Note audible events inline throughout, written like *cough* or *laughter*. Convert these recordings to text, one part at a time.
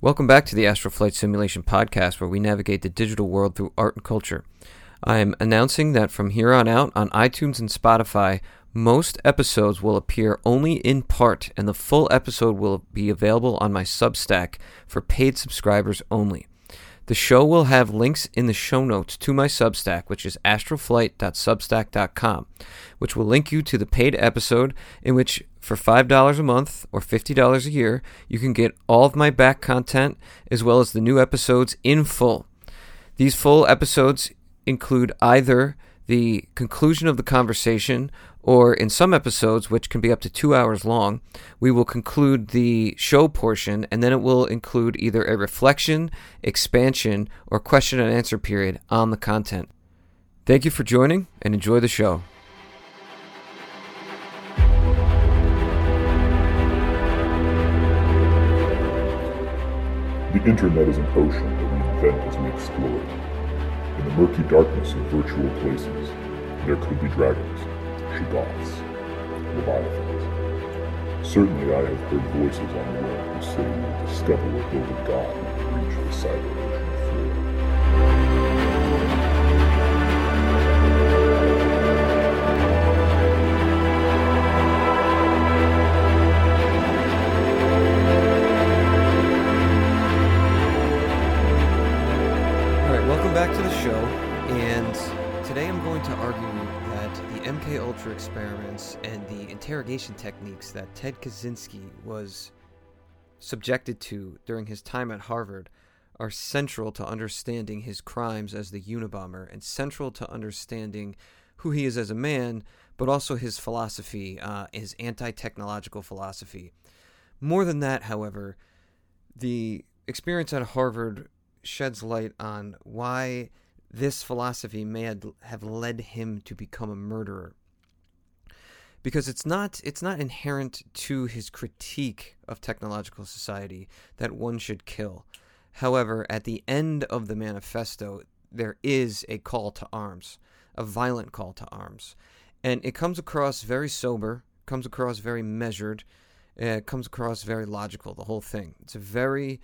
Welcome back to the Astral Flight Simulation Podcast, where we navigate the digital world through art and culture. I am announcing that from here on out on iTunes and Spotify, most episodes will appear only in part, and the full episode will be available on my Substack for paid subscribers only. The show will have links in the show notes to my Substack, which is astralflight.substack.com, which will link you to the paid episode in which for $5 a month or $50 a year, you can get all of my back content as well as the new episodes in full. These full episodes include either the conclusion of the conversation, or in some episodes, which can be up to two hours long, we will conclude the show portion and then it will include either a reflection, expansion, or question and answer period on the content. Thank you for joining and enjoy the show. The internet is an ocean that we invent as we explore it. In the murky darkness of virtual places, there could be dragons, shoggoths, leviathans. Certainly I have heard voices on the web who say you will discover what built a god when you reach the cyber MK Ultra experiments and the interrogation techniques that Ted Kaczynski was subjected to during his time at Harvard are central to understanding his crimes as the Unabomber and central to understanding who he is as a man, but also his philosophy, uh, his anti technological philosophy. More than that, however, the experience at Harvard sheds light on why this philosophy may have led him to become a murderer because it's not it's not inherent to his critique of technological society that one should kill. However at the end of the manifesto there is a call to arms a violent call to arms. And it comes across very sober comes across very measured uh, comes across very logical the whole thing. It's a very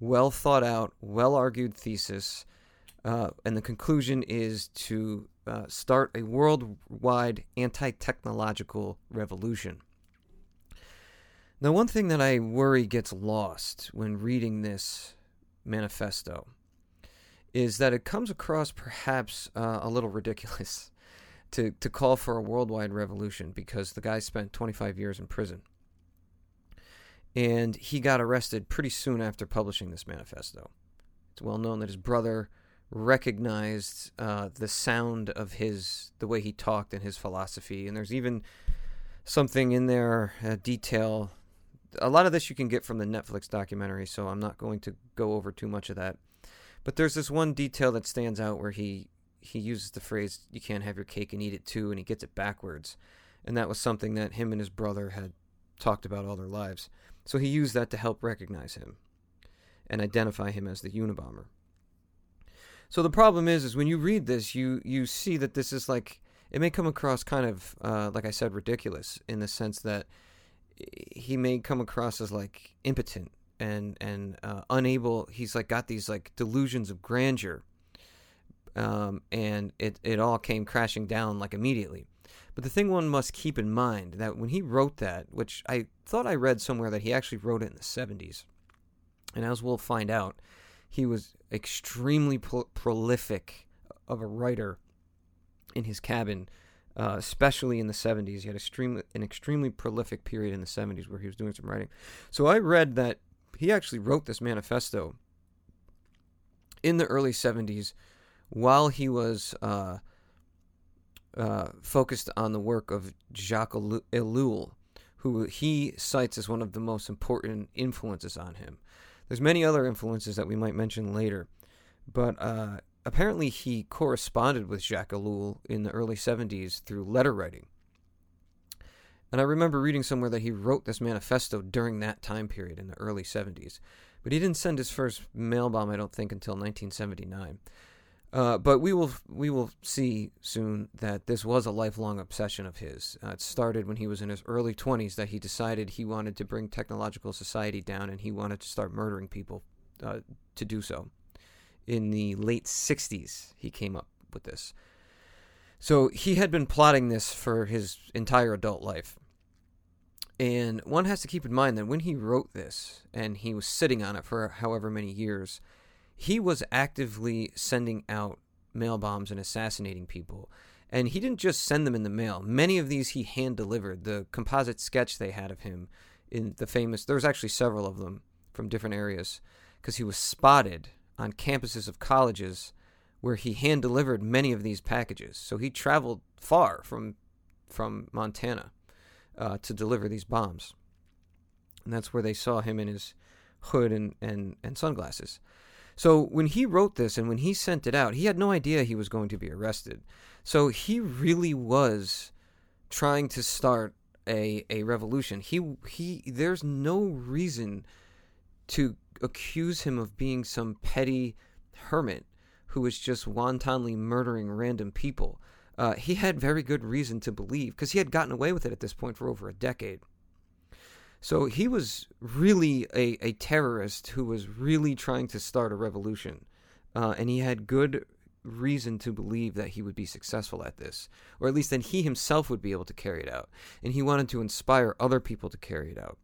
well thought out, well argued thesis, uh, and the conclusion is to uh, start a worldwide anti technological revolution. Now, one thing that I worry gets lost when reading this manifesto is that it comes across perhaps uh, a little ridiculous *laughs* to, to call for a worldwide revolution because the guy spent 25 years in prison and he got arrested pretty soon after publishing this manifesto. It's well known that his brother recognized uh, the sound of his, the way he talked and his philosophy, and there's even something in there, a detail. A lot of this you can get from the Netflix documentary, so I'm not going to go over too much of that. But there's this one detail that stands out where he he uses the phrase "you can't have your cake and eat it too," and he gets it backwards, and that was something that him and his brother had talked about all their lives. So he used that to help recognize him and identify him as the Unabomber. So the problem is, is when you read this, you you see that this is like it may come across kind of uh, like I said, ridiculous in the sense that he may come across as like impotent and and uh, unable. He's like got these like delusions of grandeur, um, and it it all came crashing down like immediately. But the thing one must keep in mind that when he wrote that, which I thought I read somewhere that he actually wrote it in the 70s, and as we'll find out, he was extremely pro- prolific of a writer in his cabin, uh, especially in the 70s. He had extremely, an extremely prolific period in the 70s where he was doing some writing. So I read that he actually wrote this manifesto in the early 70s while he was. Uh, uh, focused on the work of Jacques Ellul, who he cites as one of the most important influences on him. There's many other influences that we might mention later, but uh, apparently he corresponded with Jacques Ellul in the early 70s through letter writing. And I remember reading somewhere that he wrote this manifesto during that time period in the early 70s. But he didn't send his first mail bomb, I don't think, until 1979. Uh, but we will we will see soon that this was a lifelong obsession of his. Uh, it started when he was in his early 20s that he decided he wanted to bring technological society down and he wanted to start murdering people uh, to do so. In the late 60s, he came up with this. So he had been plotting this for his entire adult life. And one has to keep in mind that when he wrote this and he was sitting on it for however many years, he was actively sending out mail bombs and assassinating people. And he didn't just send them in the mail. Many of these he hand delivered. The composite sketch they had of him in the famous, there was actually several of them from different areas, because he was spotted on campuses of colleges where he hand delivered many of these packages. So he traveled far from from Montana uh, to deliver these bombs, and that's where they saw him in his hood and, and, and sunglasses. So when he wrote this and when he sent it out, he had no idea he was going to be arrested. So he really was trying to start a a revolution. He he there's no reason to accuse him of being some petty hermit who was just wantonly murdering random people. Uh, he had very good reason to believe because he had gotten away with it at this point for over a decade. So he was really a, a terrorist who was really trying to start a revolution. Uh, and he had good reason to believe that he would be successful at this, or at least that he himself would be able to carry it out. And he wanted to inspire other people to carry it out.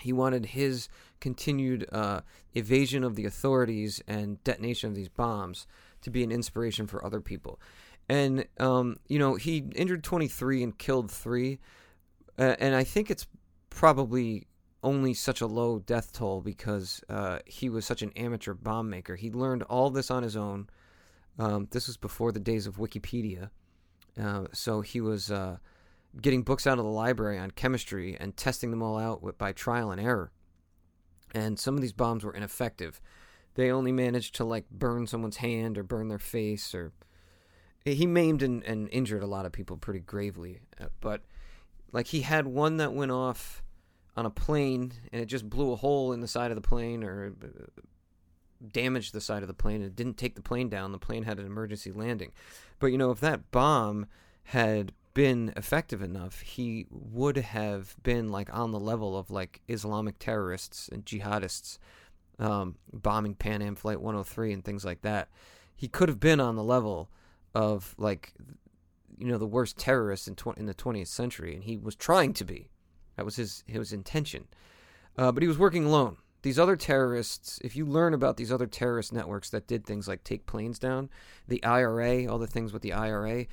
He wanted his continued uh, evasion of the authorities and detonation of these bombs to be an inspiration for other people. And, um, you know, he injured 23 and killed three. Uh, and I think it's probably only such a low death toll because uh, he was such an amateur bomb maker. He learned all this on his own. Um, this was before the days of Wikipedia. Uh, so he was uh, getting books out of the library on chemistry and testing them all out with, by trial and error. And some of these bombs were ineffective. They only managed to like burn someone's hand or burn their face or he maimed and, and injured a lot of people pretty gravely. Uh, but like he had one that went off on a plane and it just blew a hole in the side of the plane or uh, damaged the side of the plane. It didn't take the plane down. The plane had an emergency landing. But you know, if that bomb had been effective enough, he would have been like on the level of like Islamic terrorists and jihadists um, bombing Pan Am Flight 103 and things like that. He could have been on the level of like you know the worst terrorist in tw- in the 20th century, and he was trying to be. That was his his intention. Uh, but he was working alone. These other terrorists, if you learn about these other terrorist networks that did things like take planes down, the IRA, all the things with the IRA,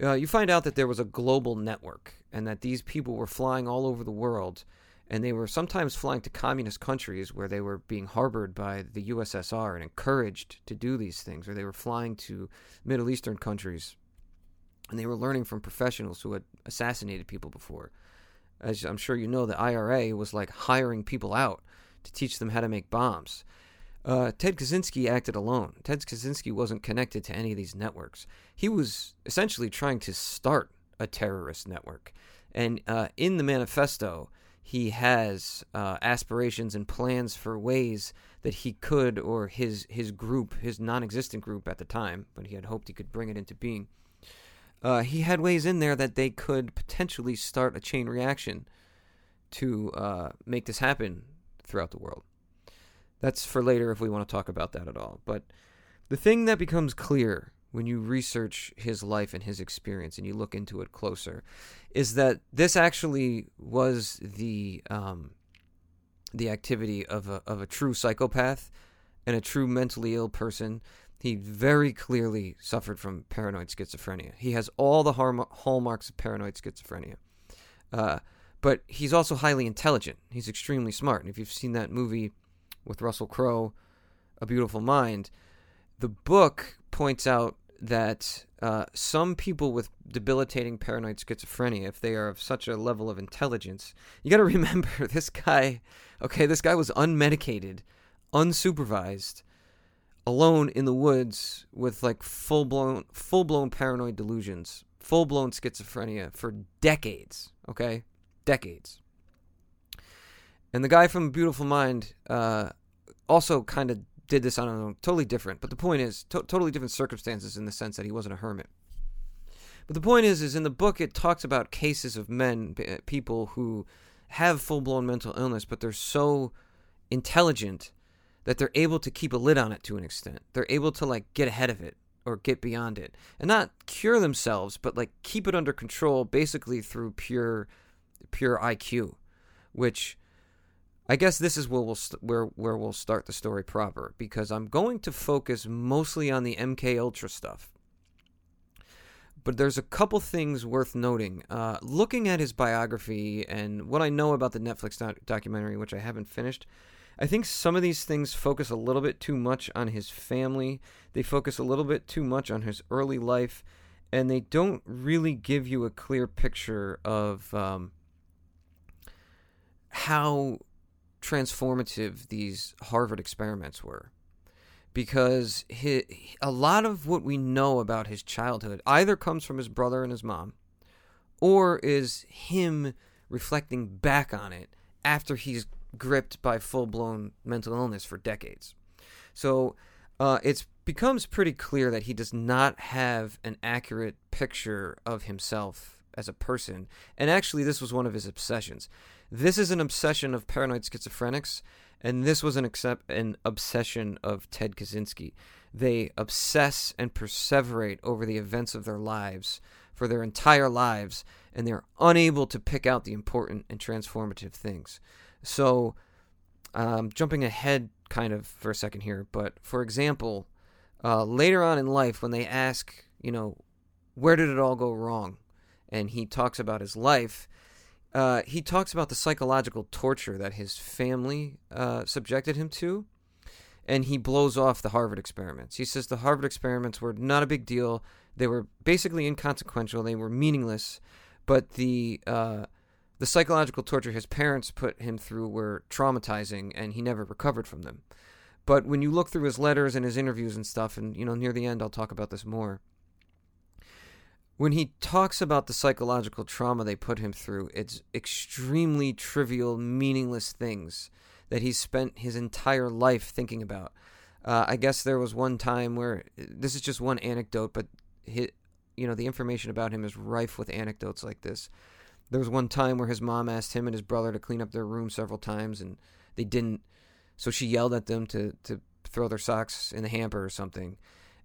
uh, you find out that there was a global network and that these people were flying all over the world. And they were sometimes flying to communist countries where they were being harbored by the USSR and encouraged to do these things, or they were flying to Middle Eastern countries and they were learning from professionals who had assassinated people before. As I'm sure you know, the IRA was like hiring people out to teach them how to make bombs. Uh, Ted Kaczynski acted alone. Ted Kaczynski wasn't connected to any of these networks. He was essentially trying to start a terrorist network. And uh, in the manifesto, he has uh, aspirations and plans for ways that he could, or his his group, his non-existent group at the time, but he had hoped he could bring it into being, uh, he had ways in there that they could potentially start a chain reaction to uh, make this happen throughout the world. That's for later if we want to talk about that at all. But the thing that becomes clear when you research his life and his experience and you look into it closer is that this actually was the um, the activity of a of a true psychopath and a true mentally ill person he very clearly suffered from paranoid schizophrenia. He has all the hallmarks of paranoid schizophrenia. Uh, but he's also highly intelligent. He's extremely smart. And if you've seen that movie with Russell Crowe, A Beautiful Mind, the book points out that uh, some people with debilitating paranoid schizophrenia, if they are of such a level of intelligence, you got to *laughs* remember this guy, okay, this guy was unmedicated, unsupervised, alone in the woods with like full blown full blown paranoid delusions, full blown schizophrenia for decades. Okay, decades. And the guy from Beautiful Mind uh, also kind of did this on own. Totally different. But the point is, to- totally different circumstances in the sense that he wasn't a hermit. But the point is, is in the book it talks about cases of men, people who have full blown mental illness, but they're so intelligent that they're able to keep a lid on it to an extent. They're able to like get ahead of it or get beyond it and not cure themselves, but like keep it under control basically through pure pure IQ, which I guess this is where we'll st- where where we'll start the story proper because I'm going to focus mostly on the MK Ultra stuff. But there's a couple things worth noting. Uh, looking at his biography and what I know about the Netflix doc- documentary, which I haven't finished, I think some of these things focus a little bit too much on his family. They focus a little bit too much on his early life, and they don't really give you a clear picture of um, how transformative these Harvard experiments were. Because he, a lot of what we know about his childhood either comes from his brother and his mom, or is him reflecting back on it after he's gripped by full blown mental illness for decades. So uh, it becomes pretty clear that he does not have an accurate picture of himself as a person. And actually, this was one of his obsessions. This is an obsession of paranoid schizophrenics, and this was an, accept- an obsession of Ted Kaczynski. They obsess and perseverate over the events of their lives for their entire lives, and they're unable to pick out the important and transformative things. So, um, jumping ahead kind of for a second here, but for example, uh, later on in life, when they ask, you know, where did it all go wrong? And he talks about his life, uh, he talks about the psychological torture that his family uh, subjected him to, and he blows off the Harvard experiments. He says the Harvard experiments were not a big deal. They were basically inconsequential. They were meaningless, but the uh, the psychological torture his parents put him through were traumatizing, and he never recovered from them. But when you look through his letters and his interviews and stuff, and you know near the end I'll talk about this more when he talks about the psychological trauma they put him through, it's extremely trivial, meaningless things that he spent his entire life thinking about. Uh, I guess there was one time where this is just one anecdote, but he, you know the information about him is rife with anecdotes like this. There was one time where his mom asked him and his brother to clean up their room several times, and they didn't. So she yelled at them to to throw their socks in the hamper or something.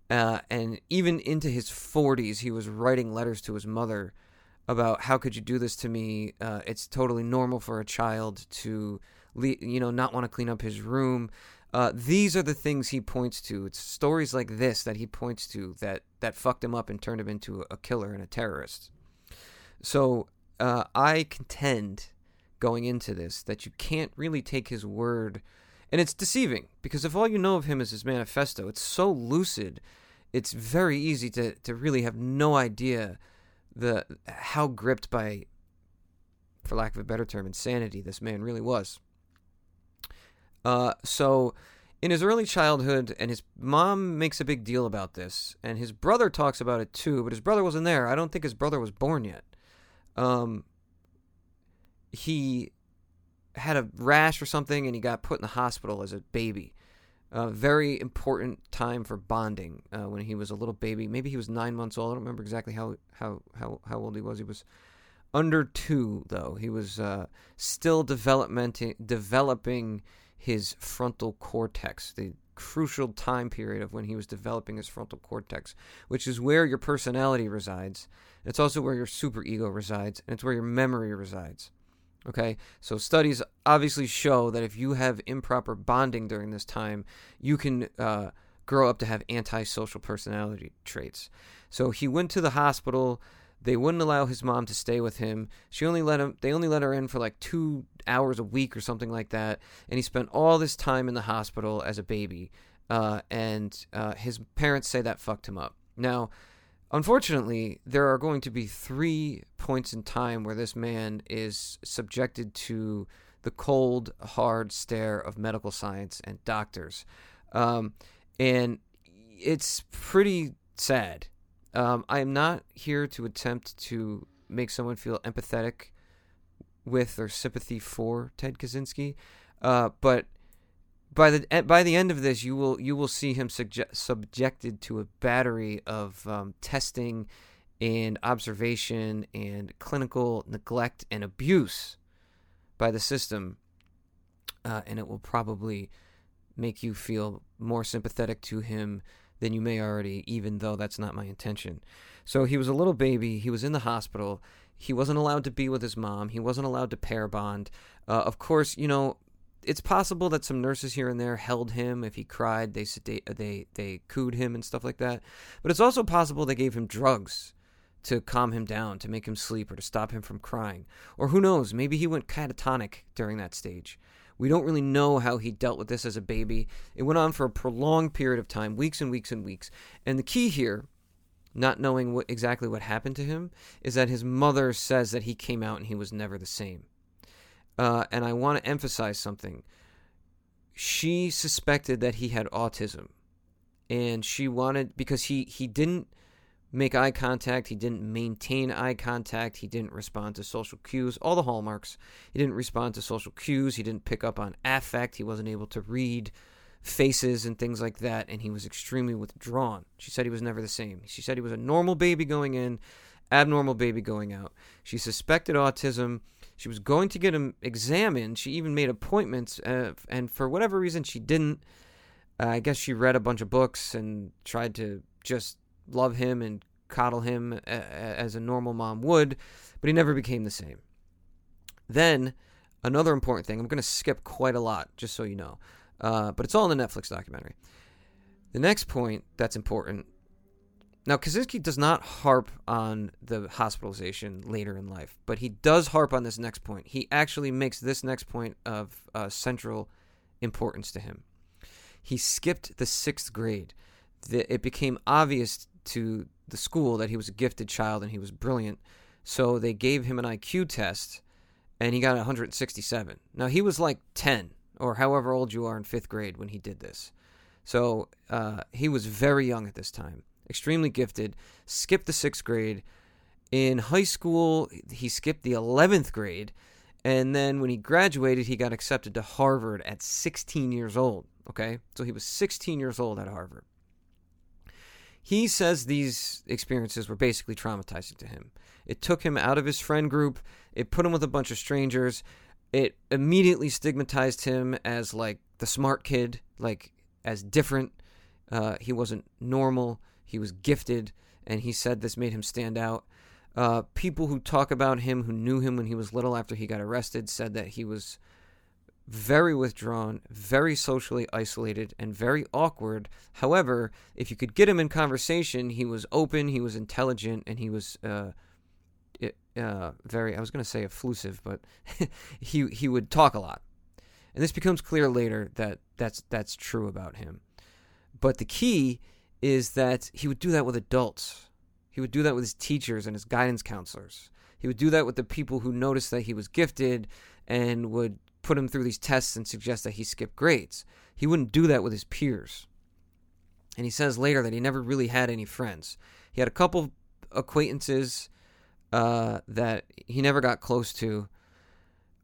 Uh, and even into his 40s, he was writing letters to his mother about how could you do this to me? Uh, it's totally normal for a child to, le- you know, not want to clean up his room. Uh, these are the things he points to. It's stories like this that he points to that that fucked him up and turned him into a killer and a terrorist. So uh, I contend going into this that you can't really take his word and it's deceiving because if all you know of him is his manifesto, it's so lucid, it's very easy to, to really have no idea the how gripped by, for lack of a better term, insanity this man really was. Uh, so, in his early childhood, and his mom makes a big deal about this, and his brother talks about it too, but his brother wasn't there. I don't think his brother was born yet. Um, he had a rash or something and he got put in the hospital as a baby. A very important time for bonding uh, when he was a little baby. Maybe he was nine months old. I don't remember exactly how how how, how old he was. He was under two though. He was uh, still developing his frontal cortex. The crucial time period of when he was developing his frontal cortex, which is where your personality resides. It's also where your superego resides, and it's where your memory resides. Okay, so studies obviously show that if you have improper bonding during this time, you can uh, grow up to have antisocial personality traits. So he went to the hospital. They wouldn't allow his mom to stay with him. She only let him. They only let her in for like two hours a week or something like that. And he spent all this time in the hospital as a baby. Uh, and uh, his parents say that fucked him up. Now, Unfortunately, there are going to be three points in time where this man is subjected to the cold, hard stare of medical science and doctors. Um, and it's pretty sad. Um, I am not here to attempt to make someone feel empathetic with or sympathy for Ted Kaczynski, uh, but by the by the end of this, you will you will see him subject, subjected to a battery of um, testing and observation and clinical neglect and abuse by the system, uh, and it will probably make you feel more sympathetic to him than you may already, even though that's not my intention. So he was a little baby. He was in the hospital. He wasn't allowed to be with his mom. He wasn't allowed to pair bond. Uh, of course, you know it's possible that some nurses here and there held him if he cried. They sedate, they they cooed him and stuff like that. But it's also possible they gave him drugs to calm him down, to make him sleep, or to stop him from crying. Or who knows? Maybe he went catatonic during that stage. We don't really know how he dealt with this as a baby. It went on for a prolonged period of time, weeks and weeks and weeks. And the key here, not knowing what, exactly what happened to him, is that his mother says that he came out and he was never the same. Uh, and I want to emphasize something. She suspected that he had autism, and she wanted because he he didn't make eye contact, he didn't maintain eye contact, he didn't respond to social cues, all the hallmarks. He didn't respond to social cues, he didn't pick up on affect, he wasn't able to read faces and things like that, and he was extremely withdrawn. She said he was never the same. She said he was a normal baby going in, abnormal baby going out. She suspected autism. She was going to get him examined. She even made appointments, uh, and for whatever reason, she didn't. Uh, I guess she read a bunch of books and tried to just love him and coddle him a- as a normal mom would, but he never became the same. Then, another important thing, I'm going to skip quite a lot, just so you know, uh, but it's all in the Netflix documentary. The next point that's important now, Kaczynski does not harp on the hospitalization later in life, but he does harp on this next point. He actually makes this next point of uh, central importance to him. He skipped the sixth grade. The, it became obvious to the school that he was a gifted child and he was brilliant. So they gave him an IQ test and he got 167. Now he was like 10 or however old you are in fifth grade when he did this. So uh, he was very young at this time, extremely gifted, skipped the sixth grade. In high school, he skipped the 11th grade. And then when he graduated, he got accepted to Harvard at 16 years old. Okay? So he was 16 years old at Harvard. He says these experiences were basically traumatizing to him. It took him out of his friend group, it put him with a bunch of strangers, it immediately stigmatized him as like the smart kid, like as different. Uh, he wasn't normal, he was gifted, and he said this made him stand out. Uh, people who talk about him, who knew him when he was little after he got arrested, said that he was very withdrawn, very socially isolated, and very awkward. However, if you could get him in conversation, he was open, he was intelligent, and he was uh, uh, very, I was going to say effusive, but *laughs* he, he would talk a lot. And this becomes clear later that that's, that's true about him. But the key is that he would do that with adults. He would do that with his teachers and his guidance counselors. He would do that with the people who noticed that he was gifted and would put him through these tests and suggest that he skip grades. He wouldn't do that with his peers. And he says later that he never really had any friends. He had a couple acquaintances uh, that he never got close to.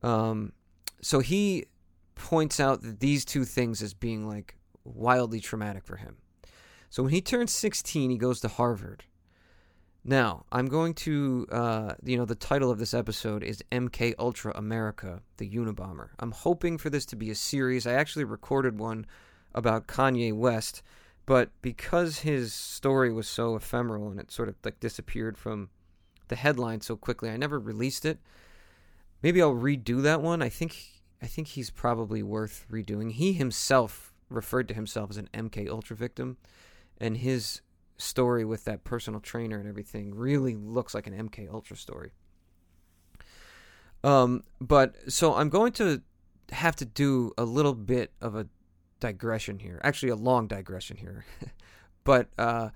Um, so he points out that these two things as being like wildly traumatic for him. So when he turns 16, he goes to Harvard. Now, I'm going to, uh, you know, the title of this episode is MK Ultra America, the Unabomber. I'm hoping for this to be a series. I actually recorded one about Kanye West, but because his story was so ephemeral and it sort of like disappeared from the headline so quickly, I never released it. Maybe I'll redo that one. I think I think he's probably worth redoing. He himself referred to himself as an MK Ultra victim, and his story with that personal trainer and everything really looks like an MK Ultra story. Um, but so I'm going to have to do a little bit of a digression here. Actually, a long digression here. *laughs* but uh,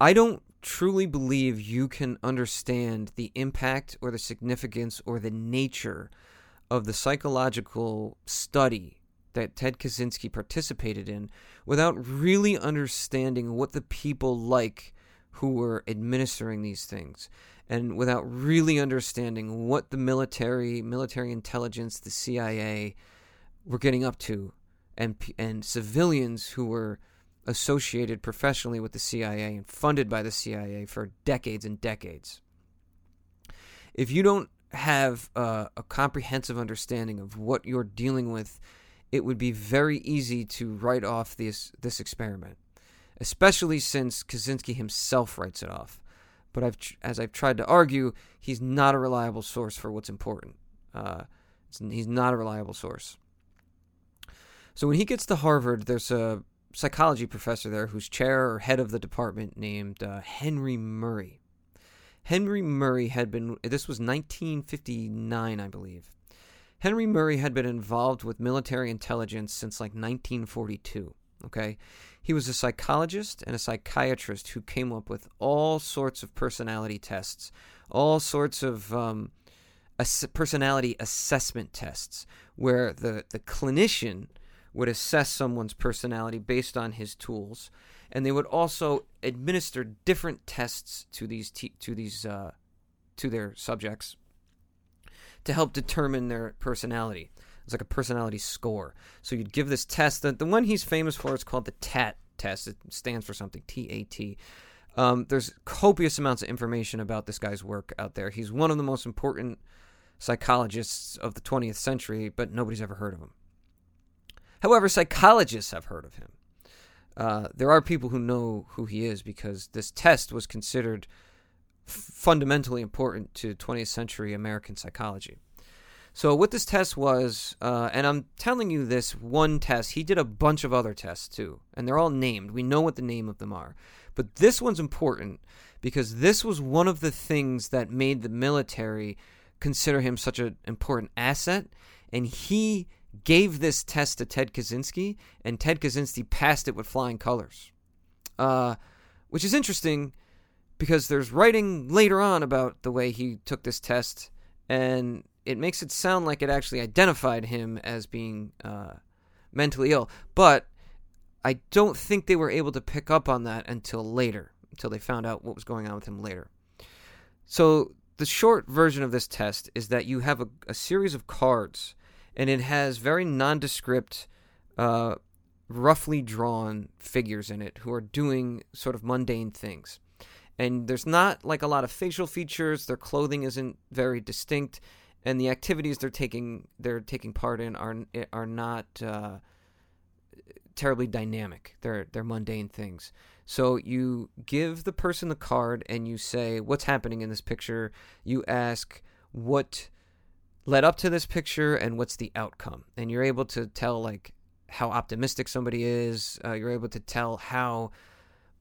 I don't truly believe you can understand the impact or the significance or the nature of the psychological study that Ted Kaczynski participated in without really understanding what the people like who were administering these things and without really understanding what the military, military intelligence, the CIA were getting up to and and civilians who were associated professionally with the CIA and funded by the CIA for decades and decades. If you don't have a, a comprehensive understanding of what you're dealing with, it would be very easy to write off this this experiment, especially since Kaczynski himself writes it off. But I've, as I've tried to argue, he's not a reliable source for what's important. Uh, he's not a reliable source. So when he gets to Harvard, there's a psychology professor there who's chair or head of the department named uh, Henry Murray. Henry Murray had been, this was 1959, I believe. Henry Murray had been involved with military intelligence since like 1942. Okay. He was a psychologist and a psychiatrist who came up with all sorts of personality tests, all sorts of um, ass- personality assessment tests, where the, the clinician would assess someone's personality based on his tools, and they would also administer different tests to these to these uh, to their subjects to help determine their personality. It's like a personality score. So you'd give this test. The, the one he's famous for is called the TAT test. It stands for something T A T. Um, there's copious amounts of information about this guy's work out there. He's one of the most important psychologists of the 20th century, but nobody's ever heard of him. However, psychologists have heard of him. Uh, there are people who know who he is because this test was considered fundamentally important to 20th century American psychology. So, what this test was, uh, and I'm telling you this one test, he did a bunch of other tests too, and they're all named. We know what the name of them are. But this one's important because this was one of the things that made the military consider him such an important asset, and he gave this test to Ted Kaczynski, and Ted Kaczynski passed it with flying colors. Uh, which is interesting because there's writing later on about the way he took this test, and it makes it sound like it actually identified him as being uh, mentally ill. But I don't think they were able to pick up on that until later, until they found out what was going on with him later. So the short version of this test is that you have a, a series of cards and it has very nondescript, uh, roughly drawn figures in it who are doing sort of mundane things. And there's not like a lot of facial features. Their clothing isn't very distinct, and the activities they're taking they're taking part in are are not uh, terribly dynamic. They're they're mundane things. So you give the person the card and you say what's happening in this picture. You ask what led up to this picture and what's the outcome. And you're able to tell like how optimistic somebody is. Uh, you're able to tell how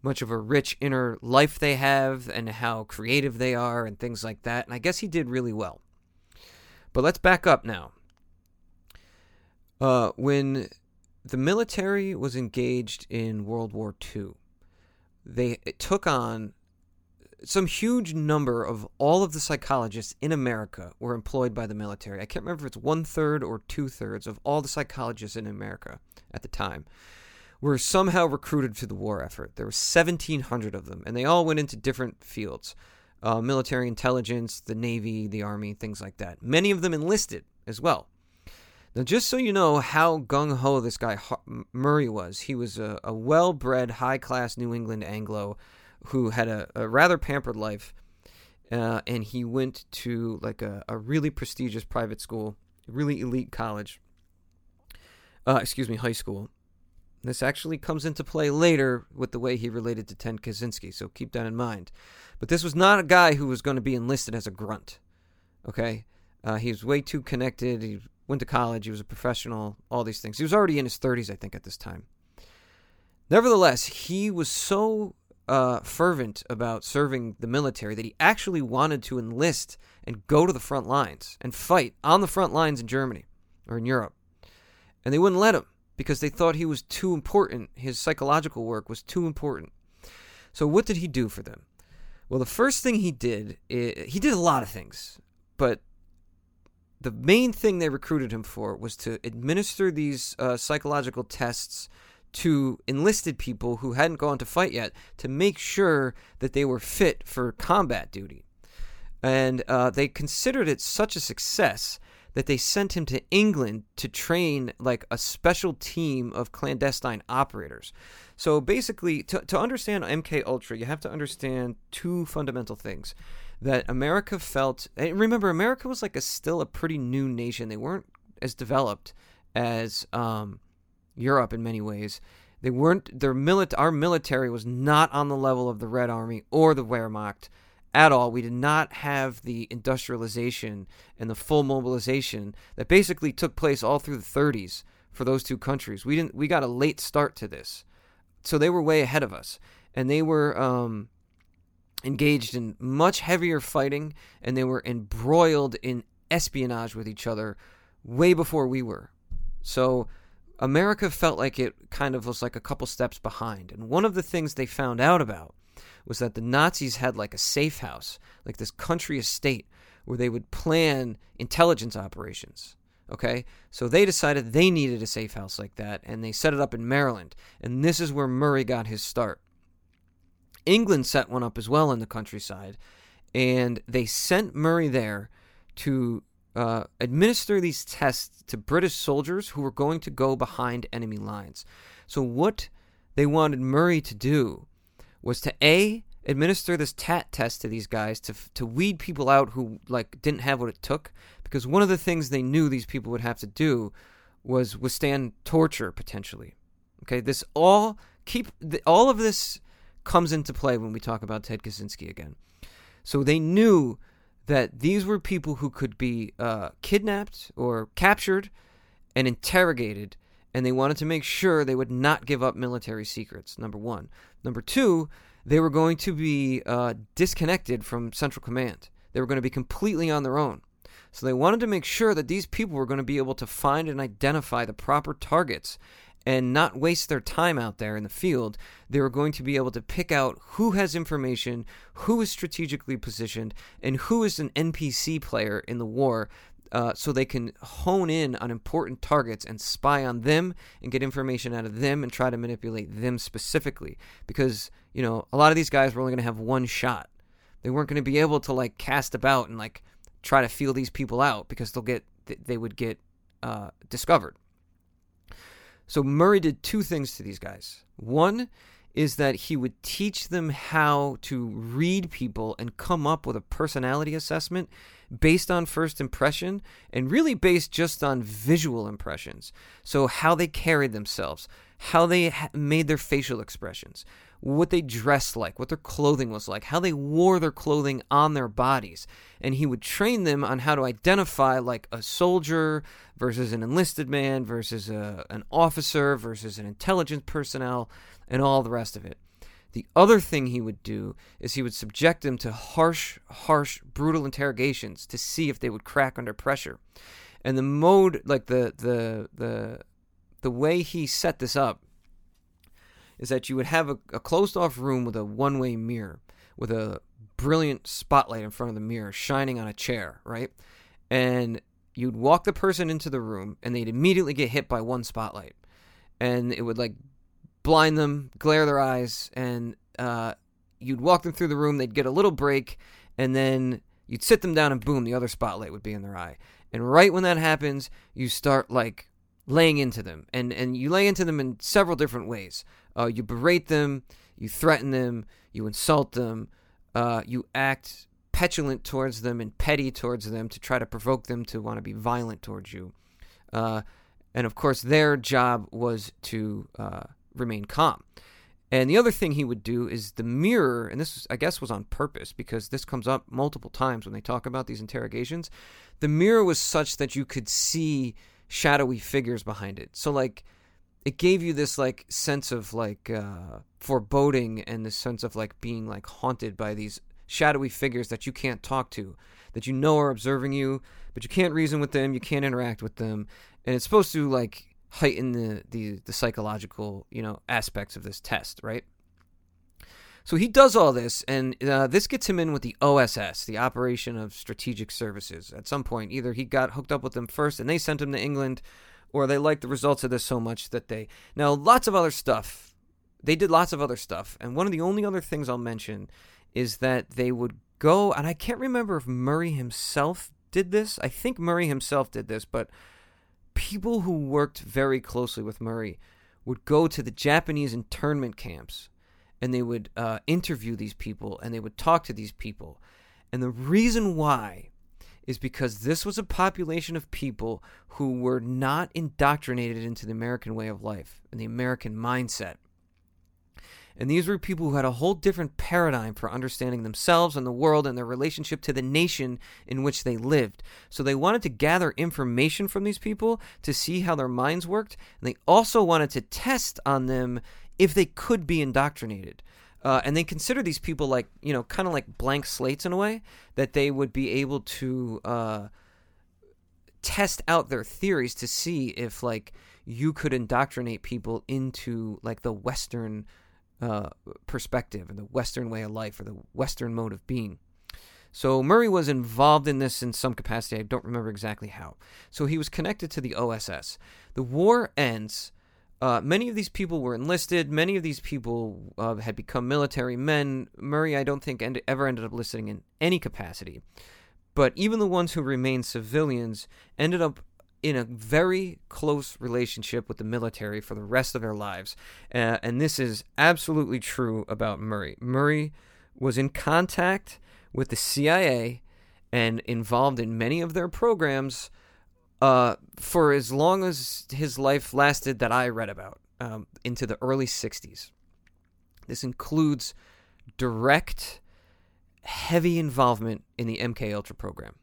much of a rich inner life they have and how creative they are and things like that. And I guess he did really well. But let's back up now. Uh, when the military was engaged in World War II, they took on some huge number of all of the psychologists in America were employed by the military. I can't remember if it's one third or two thirds of all the psychologists in America at the time were somehow recruited to the war effort. There were 1,700 of them, and they all went into different fields uh, military intelligence, the Navy, the Army, things like that. Many of them enlisted as well. Now, just so you know how gung ho this guy Murray was, he was a, a well bred, high class New England Anglo who had a, a rather pampered life, uh, and he went to like a, a really prestigious private school, really elite college. Uh, excuse me, high school. This actually comes into play later with the way he related to Ted Kaczynski, so keep that in mind. But this was not a guy who was going to be enlisted as a grunt. Okay, uh, he was way too connected. He went to college. He was a professional. All these things. He was already in his 30s, I think, at this time. Nevertheless, he was so uh, fervent about serving the military that he actually wanted to enlist and go to the front lines and fight on the front lines in Germany or in Europe. And they wouldn't let him because they thought he was too important. His psychological work was too important. So, what did he do for them? Well, the first thing he did, he did a lot of things, but the main thing they recruited him for was to administer these uh, psychological tests to enlisted people who hadn't gone to fight yet to make sure that they were fit for combat duty. And uh, they considered it such a success that they sent him to England to train like a special team of clandestine operators. So basically, to, to understand MK Ultra, you have to understand two fundamental things. That America felt, and remember, America was like a still a pretty new nation. They weren't as developed as um, Europe in many ways. They weren't their milit- Our military was not on the level of the Red Army or the Wehrmacht at all. We did not have the industrialization and the full mobilization that basically took place all through the 30s for those two countries. We didn't. We got a late start to this, so they were way ahead of us, and they were um, engaged in much heavier fighting, and they were embroiled in espionage with each other way before we were. So. America felt like it kind of was like a couple steps behind. And one of the things they found out about was that the Nazis had like a safe house, like this country estate where they would plan intelligence operations. Okay, so they decided they needed a safe house like that, and they set it up in Maryland. And this is where Murray got his start. England set one up as well in the countryside, and they sent Murray there to uh, administer these tests to British soldiers who were going to go behind enemy lines. So, what they wanted Murray to do was to a administer this TAT test to these guys to to weed people out who like didn't have what it took because one of the things they knew these people would have to do was withstand torture potentially. Okay this all keep all of this comes into play when we talk about Ted Kaczynski again. So they knew that these were people who could be uh, kidnapped or captured and interrogated and they wanted to make sure they would not give up military secrets number one Number two, they were going to be uh, disconnected from Central Command. They were going to be completely on their own. So they wanted to make sure that these people were going to be able to find and identify the proper targets and not waste their time out there in the field. They were going to be able to pick out who has information, who is strategically positioned, and who is an NPC player in the war uh, so they can hone in on important targets and spy on them and get information out of them and try to manipulate them specifically. Because, you know, a lot of these guys were only going to have one shot. They weren't going to be able to, like, cast about and, like, try to feel these people out because they'll get, they would get uh, discovered. So Murray did two things to these guys. One is that he would teach them how to read people and come up with a personality assessment based on first impression and really based just on visual impressions. So, how they carried themselves, how they made their facial expressions, what they dressed like, what their clothing was like, how they wore their clothing on their bodies. And he would train them on how to identify like a soldier versus an enlisted man versus a, an officer versus an intelligence personnel and all the rest of it. The other thing he would do is he would subject them to harsh, harsh, brutal interrogations to see if they would crack under pressure. And the mode, like the the the the way he set this up, is that you would have a, a closed off room with a one way mirror with a brilliant spotlight in front of the mirror shining on a chair, right? And you'd walk the person into the room and they'd immediately get hit by one spotlight. And it would like blind them, glare their eyes, and uh, you'd walk them through the room. They'd get a little break, and then you'd sit them down, and boom, the other spotlight would be in their eye. And right when that happens, you start like laying into them, and and you lay into them in several different ways. Uh, you berate them, you threaten them, you insult them, uh, you act petulant towards them and petty towards them to try to provoke them to want to be violent towards you. Uh, and of course, their job was to uh, remain calm. And the other thing he would do is the mirror, and this I guess was on purpose because this comes up multiple times when they talk about these interrogations. The mirror was such that you could see shadowy figures behind it. So like it gave you this like sense of like uh, foreboding and this sense of like being like haunted by these shadowy figures that you can't talk to, that you know are observing you, but you can't reason with them, you can't interact with them, and it's supposed to like heighten the, the, the psychological you know aspects of this test, right? So he does all this, and uh, this gets him in with the OSS, the Operation of Strategic Services. At some point, either he got hooked up with them first, and they sent him to England, or they liked the results of this so much that they now lots of other stuff. They did lots of other stuff, and one of the only other things I'll mention is that they would go, and I can't remember if Murray himself did this. I think Murray himself did this, but people who worked very closely with Murray would go to the Japanese internment camps and they would uh, interview these people and they would talk to these people. And the reason why is because this was a population of people who were not indoctrinated into the American way of life and the American mindset. And these were people who had a whole different paradigm for understanding themselves and the world and their relationship to the nation in which they lived. So they wanted to gather information from these people to see how their minds worked. And they also wanted to test on them if they could be indoctrinated. Uh, and they consider these people like, you know, kind of like blank slates in a way, that they would be able to uh, test out their theories to see if, like, you could indoctrinate people into, like, the Western uh, perspective and the Western way of life or the Western mode of being. So Murray was involved in this in some capacity. I don't remember exactly how. So he was connected to the OSS. The war ends uh, many of these people were enlisted. Many of these people uh, had become military men. Murray, I don't think, end- ever ended up enlisting in any capacity. But even the ones who remained civilians ended up in a very close relationship with the military for the rest of their lives. Uh, and this is absolutely true about Murray. Murray was in contact with the CIA and involved in many of their programs uh, for as long as his life lasted that I read about, um, into the early 60s. This includes direct, heavy involvement in the MK Ultra program.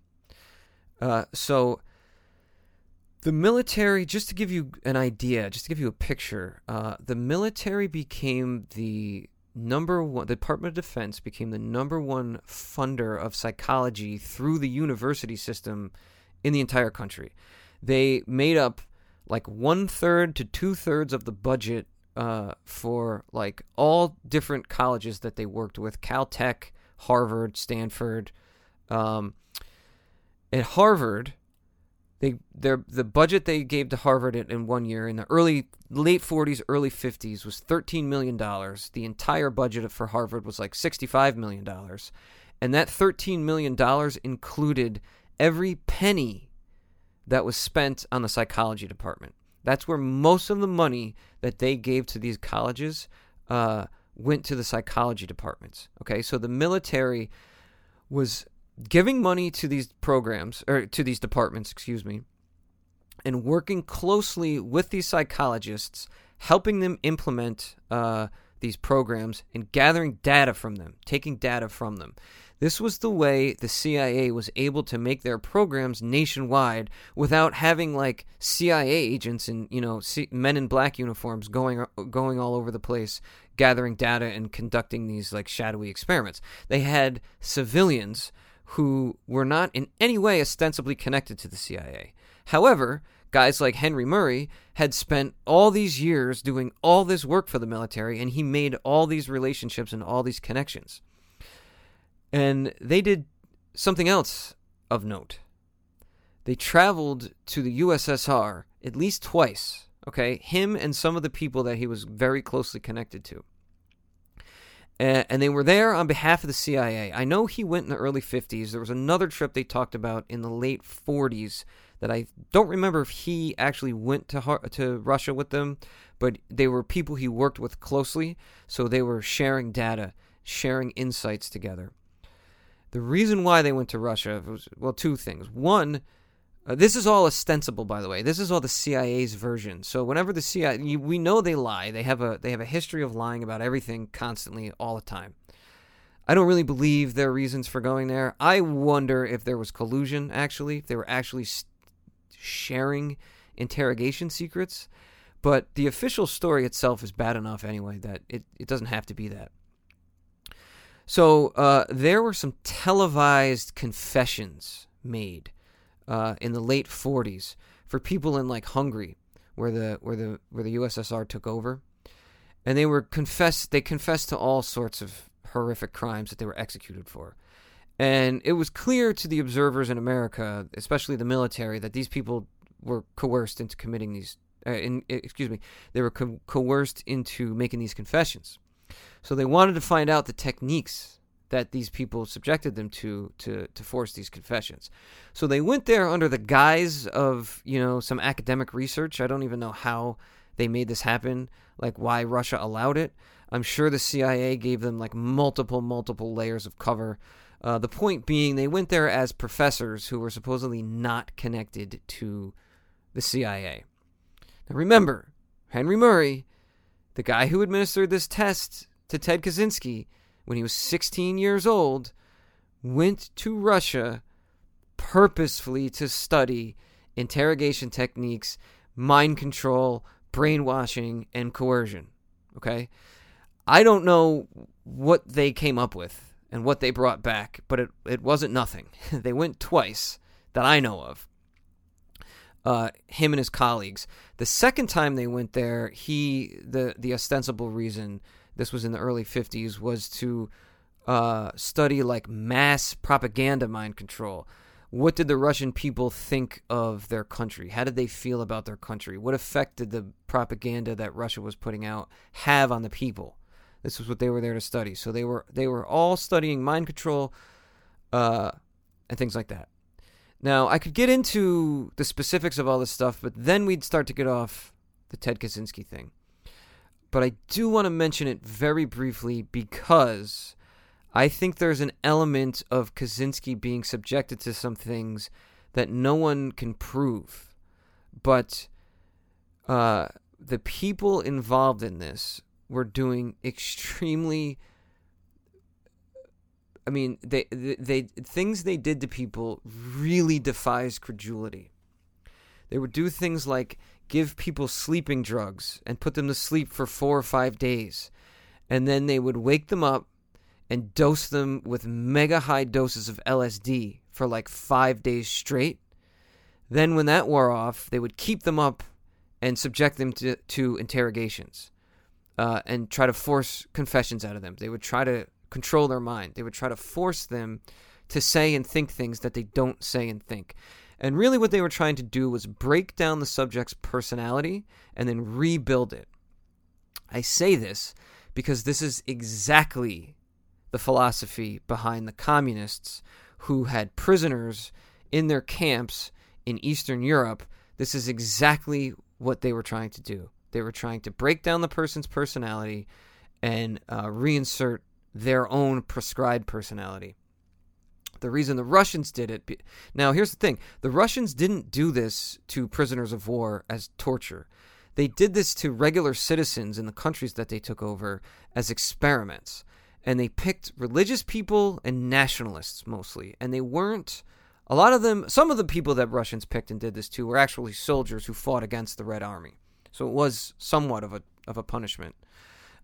Uh, so, the military, just to give you an idea, just to give you a picture, uh, the military became the number one, the Department of Defense became the number one funder of psychology through the university system in the entire country. They made up like one third to two thirds of the budget uh, for like all different colleges that they worked with Caltech, Harvard, Stanford. Um, at Harvard, they their the budget they gave to Harvard in, in one year in the early late 40s, early 50s was 13 million dollars. The entire budget for Harvard was like 65 million dollars, and that 13 million dollars included every penny that was spent on the psychology department. That's where most of the money that they gave to these colleges uh, went to the psychology departments. Okay, so the military was giving money to these programs or to these departments, excuse me, and working closely with these psychologists, helping them implement uh, these programs and gathering data from them, taking data from them. This was the way the CIA was able to make their programs nationwide without having like CIA agents and you know men in black uniforms going going all over the place gathering data and conducting these like shadowy experiments. They had civilians who were not in any way ostensibly connected to the CIA. However, guys like Henry Murray had spent all these years doing all this work for the military and he made all these relationships and all these connections. And they did something else of note. They traveled to the USSR at least twice, okay? Him and some of the people that he was very closely connected to. And they were there on behalf of the CIA. I know he went in the early 50s. There was another trip they talked about in the late 40s that I don't remember if he actually went to to Russia with them, but they were people he worked with closely, so they were sharing data, sharing insights together. The reason why they went to Russia was, well, two things. One, uh, this is all ostensible, by the way. This is all the CIA's version. So whenever the CIA, we know they lie. They have a they have a history of lying about everything constantly, all the time. I don't really believe their reasons for going there. I wonder if there was collusion. Actually, if they were actually sharing interrogation secrets. But the official story itself is bad enough anyway that it, it doesn't have to be that. So uh, there were some televised confessions made uh, in the late 40s for people in like Hungary, where the where the where the USSR took over, and they were confessed. They confessed to all sorts of horrific crimes that they were executed for, and it was clear to the observers in America, especially the military, that these people were coerced into committing these. Uh, in, excuse me, they were co- coerced into making these confessions. So they wanted to find out the techniques that these people subjected them to to to force these confessions. So they went there under the guise of, you know, some academic research. I don't even know how they made this happen, like why Russia allowed it. I'm sure the CIA gave them like multiple multiple layers of cover. Uh, the point being, they went there as professors who were supposedly not connected to the CIA. Now remember, Henry Murray, the guy who administered this test to Ted Kaczynski when he was 16 years old, went to Russia purposefully to study interrogation techniques, mind control, brainwashing, and coercion. Okay? I don't know what they came up with and what they brought back, but it, it wasn't nothing. *laughs* they went twice that I know of. Uh, him and his colleagues. The second time they went there, he the the ostensible reason this was in the early 50s was to uh, study like mass propaganda mind control. What did the Russian people think of their country? How did they feel about their country? What effect did the propaganda that Russia was putting out have on the people? This was what they were there to study. So they were they were all studying mind control uh, and things like that. Now I could get into the specifics of all this stuff, but then we'd start to get off the Ted Kaczynski thing. But I do want to mention it very briefly because I think there's an element of Kaczynski being subjected to some things that no one can prove. But uh, the people involved in this were doing extremely I mean, they, they, they things they did to people really defies credulity. They would do things like give people sleeping drugs and put them to sleep for 4 or 5 days. And then they would wake them up and dose them with mega high doses of LSD for like 5 days straight. Then when that wore off, they would keep them up and subject them to, to interrogations uh, and try to force confessions out of them. They would try to control their mind. They would try to force them to say and think things that they don't say and think. And really, what they were trying to do was break down the subject's personality and then rebuild it. I say this because this is exactly the philosophy behind the communists who had prisoners in their camps in Eastern Europe. This is exactly what they were trying to do. They were trying to break down the person's personality and uh, reinsert their own prescribed personality. The reason the Russians did it. Now, here's the thing the Russians didn't do this to prisoners of war as torture. They did this to regular citizens in the countries that they took over as experiments. And they picked religious people and nationalists mostly. And they weren't. A lot of them, some of the people that Russians picked and did this to were actually soldiers who fought against the Red Army. So it was somewhat of a of a punishment.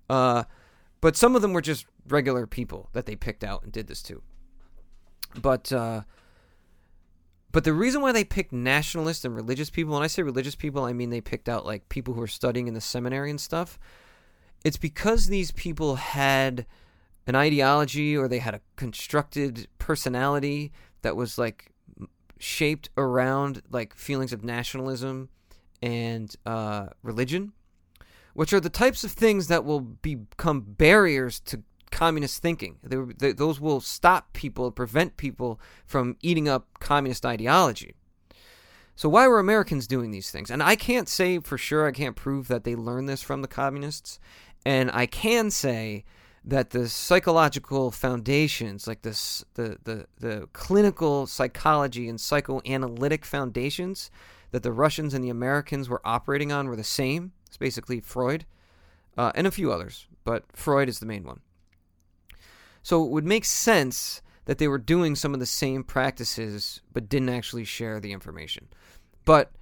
Uh, but some of them were just regular people that they picked out and did this to. But uh, but the reason why they picked nationalists and religious people, and I say religious people, I mean they picked out like people who are studying in the seminary and stuff. It's because these people had an ideology or they had a constructed personality that was like shaped around like feelings of nationalism and uh, religion, which are the types of things that will become barriers to communist thinking. They, those will stop people, prevent people from eating up communist ideology. So, why were Americans doing these things? And I can't say for sure, I can't prove that they learned this from the communists. And I can say that the psychological foundations, like this, the, the, the clinical psychology and psychoanalytic foundations that the Russians and the Americans were operating on were the same. It's basically Freud uh, and a few others, but Freud is the main one. So it would make sense that they were doing some of the same practices but didn't actually share the information. But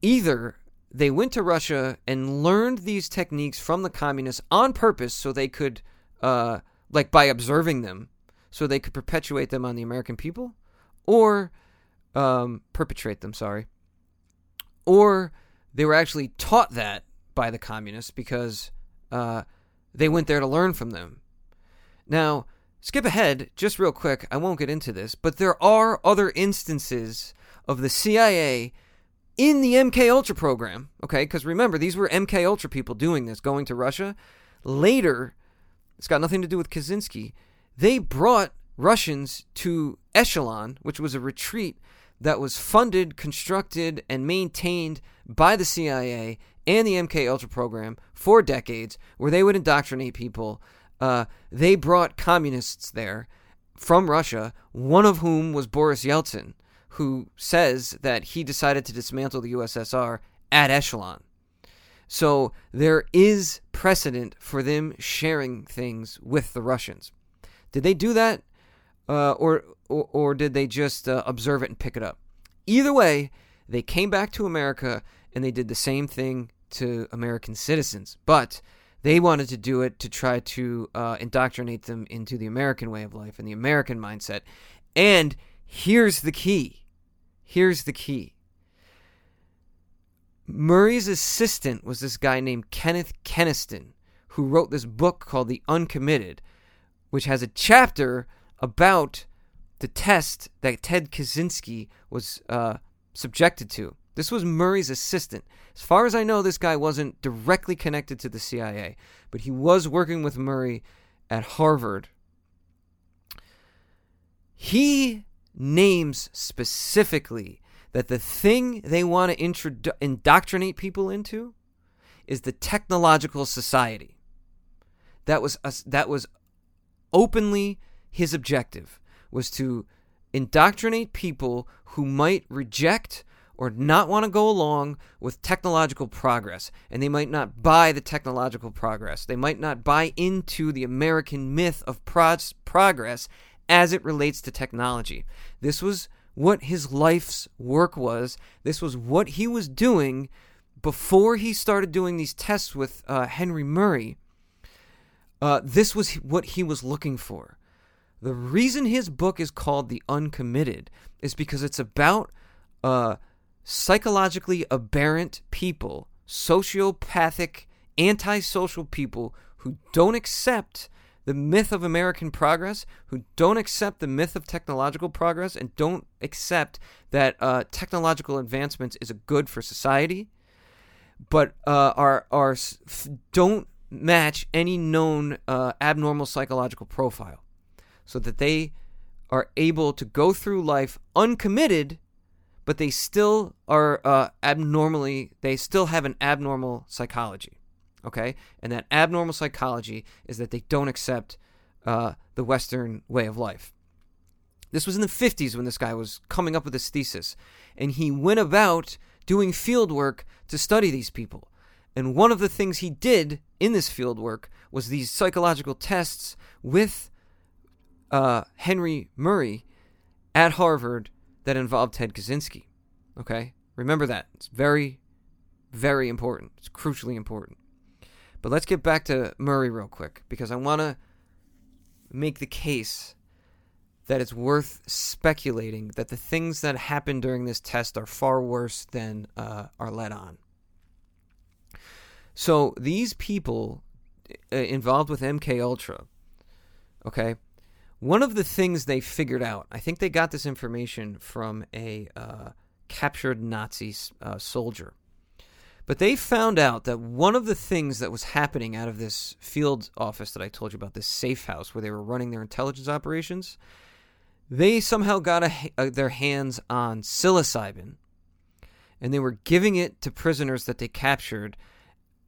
either they went to Russia and learned these techniques from the communists on purpose so they could, uh, like by observing them, so they could perpetuate them on the American people, or um, perpetrate them, sorry. Or they were actually taught that by the communists because uh, they went there to learn from them. Now, skip ahead just real quick. I won't get into this, but there are other instances of the CIA in the MK Ultra program. Okay, because remember these were MK Ultra people doing this, going to Russia. Later, it's got nothing to do with Kaczynski. they brought Russians to Esalen, which was a retreat that was funded, constructed, and maintained by the CIA and the MK Ultra program for decades, where they would indoctrinate people. Uh, they brought communists there from Russia, one of whom was Boris Yeltsin, who says that he decided to dismantle the USSR at Esalen. So there is precedent for them sharing things with the Russians. Did they do that, uh, or, or, or did they just uh, observe it and pick it up? Either way, they came back to America and they did the same thing to American citizens, but they wanted to do it to try to uh, indoctrinate them into the American way of life and the American mindset. And here's the key. Here's the key. Murray's assistant was this guy named Kenneth Keniston, who wrote this book called The Uncommitted, which has a chapter about the test that Ted Kaczynski was uh, subjected to. This was Murray's assistant. As far as I know, this guy wasn't directly connected to the CIA, but he was working with Murray at Harvard. He names specifically that the thing they want to introdu- indoctrinate people into is the technological society. That was a, that was openly his objective was to indoctrinate people who might reject or not want to go along with technological progress and they might not buy the technological progress. They might not buy into the American myth of pro- progress as it relates to technology. This was what his life's work was. This was what he was doing before he started doing these tests with uh, Henry Murray. Uh, this was what he was looking for. The reason his book is called The Uncommitted is because it's about uh, psychologically aberrant people, sociopathic, antisocial people who don't accept the myth of American progress, who don't accept the myth of technological progress, and don't accept that uh, technological advancements is a good for society, but uh, are are don't match any known uh, abnormal psychological profile, so that they are able to go through life uncommitted, but they still are uh, abnormally they still have an abnormal psychology okay? And that abnormal psychology is that they don't accept uh, the Western way of life. This was in the 50s when this guy was coming up with his thesis, and he went about doing field work to study these people. And one of the things he did in this field work was these psychological tests with uh, Henry Murray at Harvard that involved Ted Kaczynski. Okay? Remember that. It's very, very important. It's crucially important. But let's get back to Murray real quick because I want to make the case that it's worth speculating that the things that happened during this test are far worse than uh, are let on. So these people uh, involved with MK Ultra, okay, one of the things they figured out, I think they got this information from a uh, captured Nazi uh, soldier. But they found out that one of the things that was happening out of this field office that I told you about, this safe house where they were running their intelligence operations, they somehow got a, a, their hands on psilocybin and they were giving it to prisoners that they captured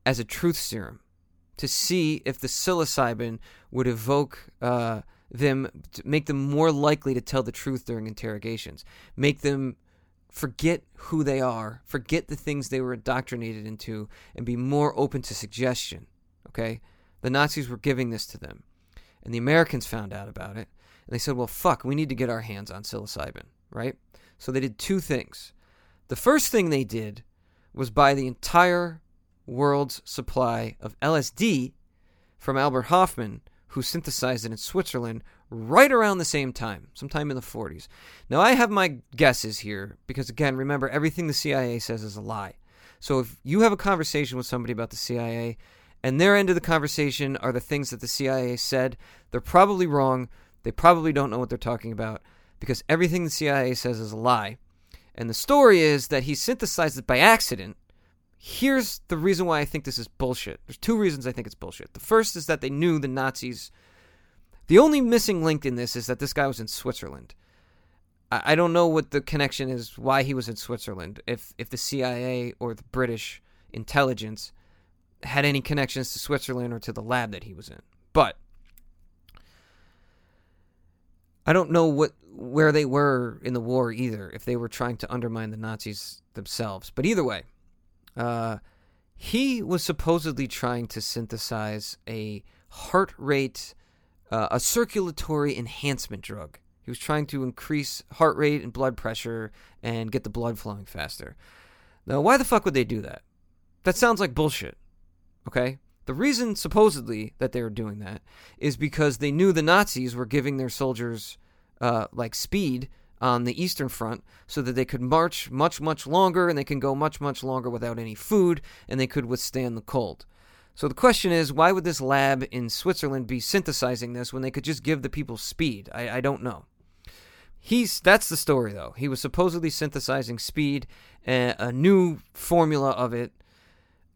as a truth serum to see if the psilocybin would evoke uh, them, to make them more likely to tell the truth during interrogations, make them forget who they are, forget the things they were indoctrinated into, and be more open to suggestion. Okay? The Nazis were giving this to them. And the Americans found out about it. And they said, well, fuck, we need to get our hands on psilocybin, right? So they did two things. The first thing they did was buy the entire world's supply of LSD from Albert Hofmann, who synthesized it in Switzerland right around the same time, sometime in the 40s. Now, I have my guesses here because, again, remember, everything the CIA says is a lie. So if you have a conversation with somebody about the CIA and their end of the conversation are the things that the CIA said, they're probably wrong. They probably don't know what they're talking about because everything the CIA says is a lie. And the story is that he synthesized it by accident. Here's the reason why I think this is bullshit. There's two reasons I think it's bullshit. The first is that they knew the Nazis The only missing link in this is that this guy was in Switzerland. I, I don't know what the connection is, why he was in Switzerland. If if the CIA or the British intelligence had any connections to Switzerland or to the lab that he was in, but I don't know what where they were in the war either. If they were trying to undermine the Nazis themselves, but either way, uh, he was supposedly trying to synthesize a heart rate, uh, a circulatory enhancement drug. He was trying to increase heart rate and blood pressure and get the blood flowing faster. Now, why the fuck would they do that? That sounds like bullshit. Okay? The reason, supposedly, that they were doing that is because they knew the Nazis were giving their soldiers, uh, like, speed on the Eastern Front so that they could march much, much longer and they can go much, much longer without any food and they could withstand the cold. So the question is, why would this lab in Switzerland be synthesizing this when they could just give the people speed? I, I don't know. He's that's the story though. He was supposedly synthesizing speed, a, a new formula of it,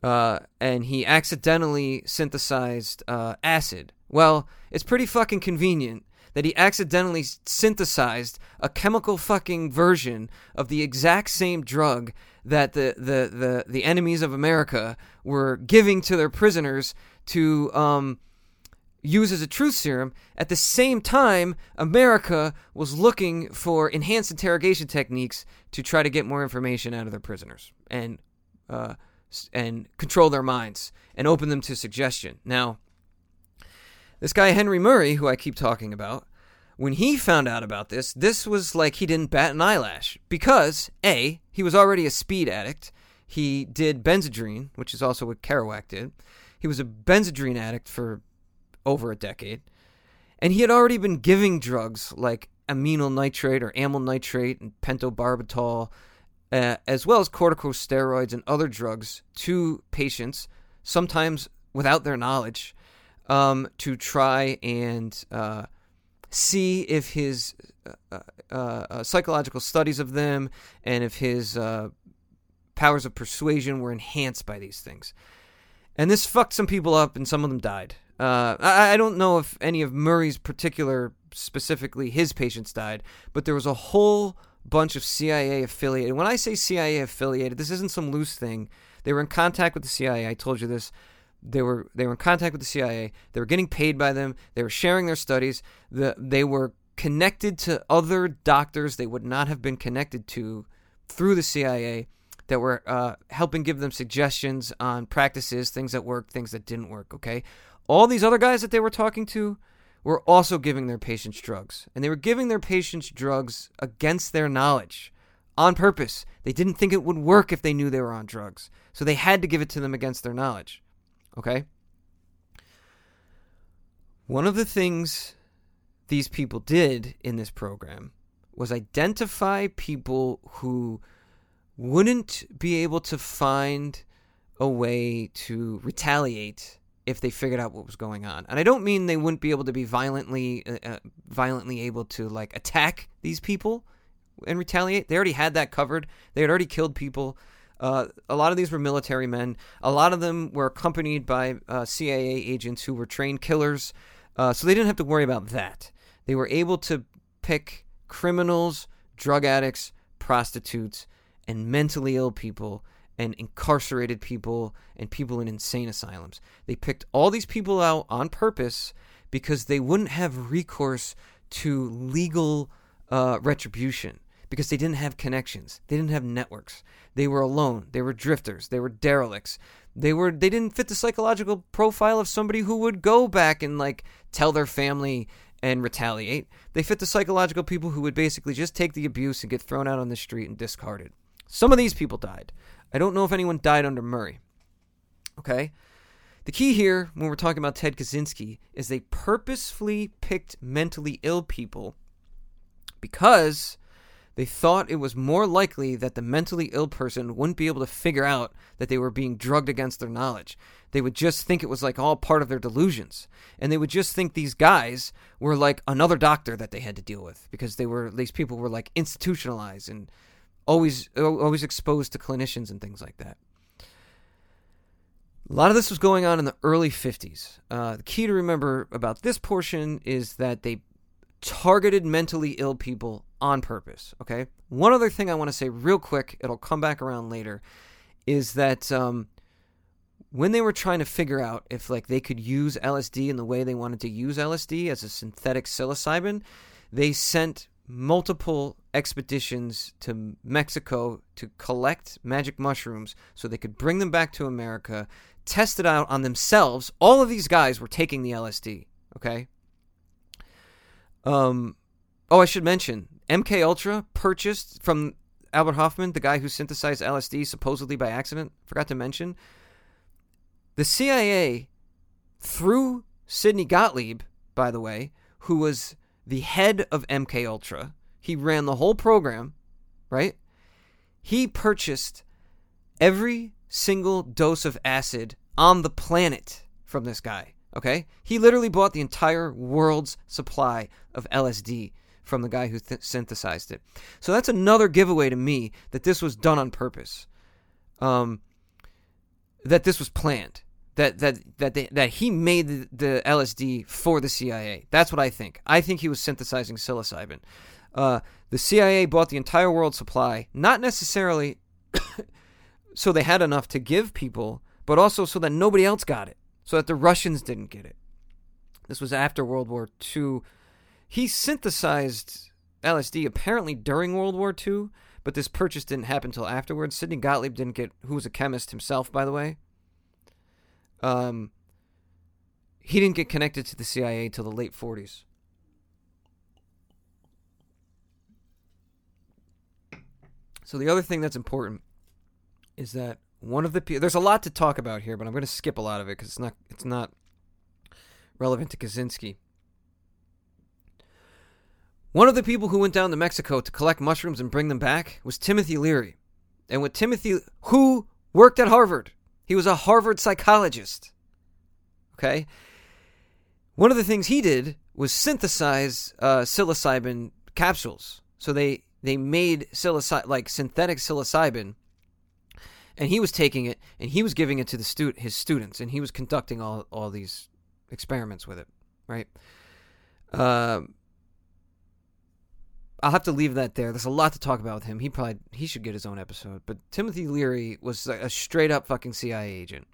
uh, and he accidentally synthesized uh, acid. Well, it's pretty fucking convenient that he accidentally synthesized a chemical fucking version of the exact same drug that the, the, the, the enemies of America were giving to their prisoners to um, use as a truth serum. At the same time, America was looking for enhanced interrogation techniques to try to get more information out of their prisoners and uh, and control their minds and open them to suggestion. Now, this guy Henry Murray, who I keep talking about, when he found out about this, this was like he didn't bat an eyelash because a he was already a speed addict. He did Benzedrine, which is also what Kerouac did. He was a Benzedrine addict for over a decade, and he had already been giving drugs like aminyl nitrate or amyl nitrate and pentobarbital, uh, as well as corticosteroids and other drugs to patients, sometimes without their knowledge um, to try and uh, see if his uh, uh, uh, psychological studies of them and if his powers of persuasion were enhanced by these things. And this fucked some people up, and some of them died. Uh, I, I don't know if any of Murray's particular, specifically his patients died, but there was a whole bunch of CIA affiliated. When I say CIA affiliated, this isn't some loose thing. They were in contact with the CIA. I told you this. They were they were in contact with the CIA. They were getting paid by them. They were sharing their studies. The, they were connected to other doctors they would not have been connected to through the CIA that were uh, helping give them suggestions on practices, things that worked, things that didn't work. Okay, all these other guys that they were talking to were also giving their patients drugs, and they were giving their patients drugs against their knowledge on purpose. They didn't think it would work if they knew they were on drugs, so they had to give it to them against their knowledge. Okay? One of the things these people did in this program was identify people who wouldn't be able to find a way to retaliate if they figured out what was going on. And I don't mean they wouldn't be able to be violently uh, uh violently able to like attack these people and retaliate. They already had that covered. They had already killed people. Uh, a lot of these were military men. A lot of them were accompanied by uh, CIA agents who were trained killers. Uh, so they didn't have to worry about that. They were able to pick criminals, drug addicts, prostitutes, and mentally ill people, and incarcerated people, and people in insane asylums. They picked all these people out on purpose because they wouldn't have recourse to legal uh, retribution because they didn't have connections. They didn't have networks. They were alone. They were drifters. They were derelicts. They were they didn't fit the psychological profile of somebody who would go back and like tell their family and retaliate. They fit the psychological people who would basically just take the abuse and get thrown out on the street and discarded. Some of these people died. I don't know if anyone died under Murray. Okay? The key here, when we're talking about Ted Kaczynski, is they purposefully picked mentally ill people because they thought it was more likely that the mentally ill person wouldn't be able to figure out that they were being drugged against their knowledge. They would just think it was like all part of their delusions. And they would just think these guys were like another doctor that they had to deal with because they were, these people were like institutionalized and always, always exposed to clinicians and things like that. A lot of this was going on in the early 50s. Uh, the key to remember about this portion is that they targeted mentally ill people on purpose. Okay. One other thing I want to say real quick, it'll come back around later, is that um, when they were trying to figure out if like they could use LSD in the way they wanted to use LSD as a synthetic psilocybin, they sent multiple expeditions to Mexico to collect magic mushrooms so they could bring them back to America, test it out on themselves. All of these guys were taking the LSD, okay? Um oh, I should mention MK Ultra purchased from Albert Hofmann, the guy who synthesized LSD supposedly by accident, forgot to mention. The CIA through Sidney Gottlieb, by the way, who was the head of MK Ultra. He ran the whole program, right? He purchased every single dose of acid on the planet from this guy, okay? He literally bought the entire world's supply of LSD from the guy who th- synthesized it. So that's another giveaway to me that this was done on purpose. Um that this was planned that that that they, that he made the, the, LSD for the CIA. That's what I think. I think he was synthesizing psilocybin. Uh, the CIA bought the entire world supply, not necessarily *coughs* so they had enough to give people, but also so that nobody else got it, so that the Russians didn't get it. This was after World War II. He synthesized LSD apparently during World War II, but this purchase didn't happen until afterwards. Sidney Gottlieb didn't get, who was a chemist himself, by the way um, he didn't get connected to the CIA till the late 40s. So the other thing that's important is that one of the there's a lot to talk about here, but I'm going to skip a lot of it because it's not it's not relevant to Kaczynski. One of the people who went down to Mexico to collect mushrooms and bring them back was Timothy Leary, and with Timothy, who worked at Harvard. He was a Harvard psychologist. Okay? One of the things he did was synthesize uh, psilocybin capsules. So they they made psilocy- like synthetic psilocybin and he was taking it and he was giving it to the stu- his students and he was conducting all all these experiments with it, right? Um I'll have to leave that there. There's a lot to talk about with him. He probably he should get his own episode. But Timothy Leary was a straight up fucking CIA agent.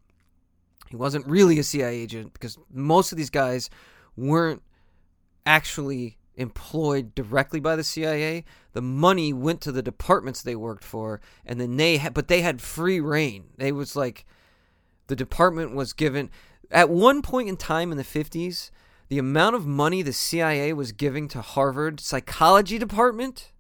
He wasn't really a CIA agent because most of these guys weren't actually employed directly by the CIA. The money went to the departments they worked for, and then they had, but they had free reign. They was like, the department was given at one point in time in the fifties the amount of money the CIA was giving to Harvard psychology department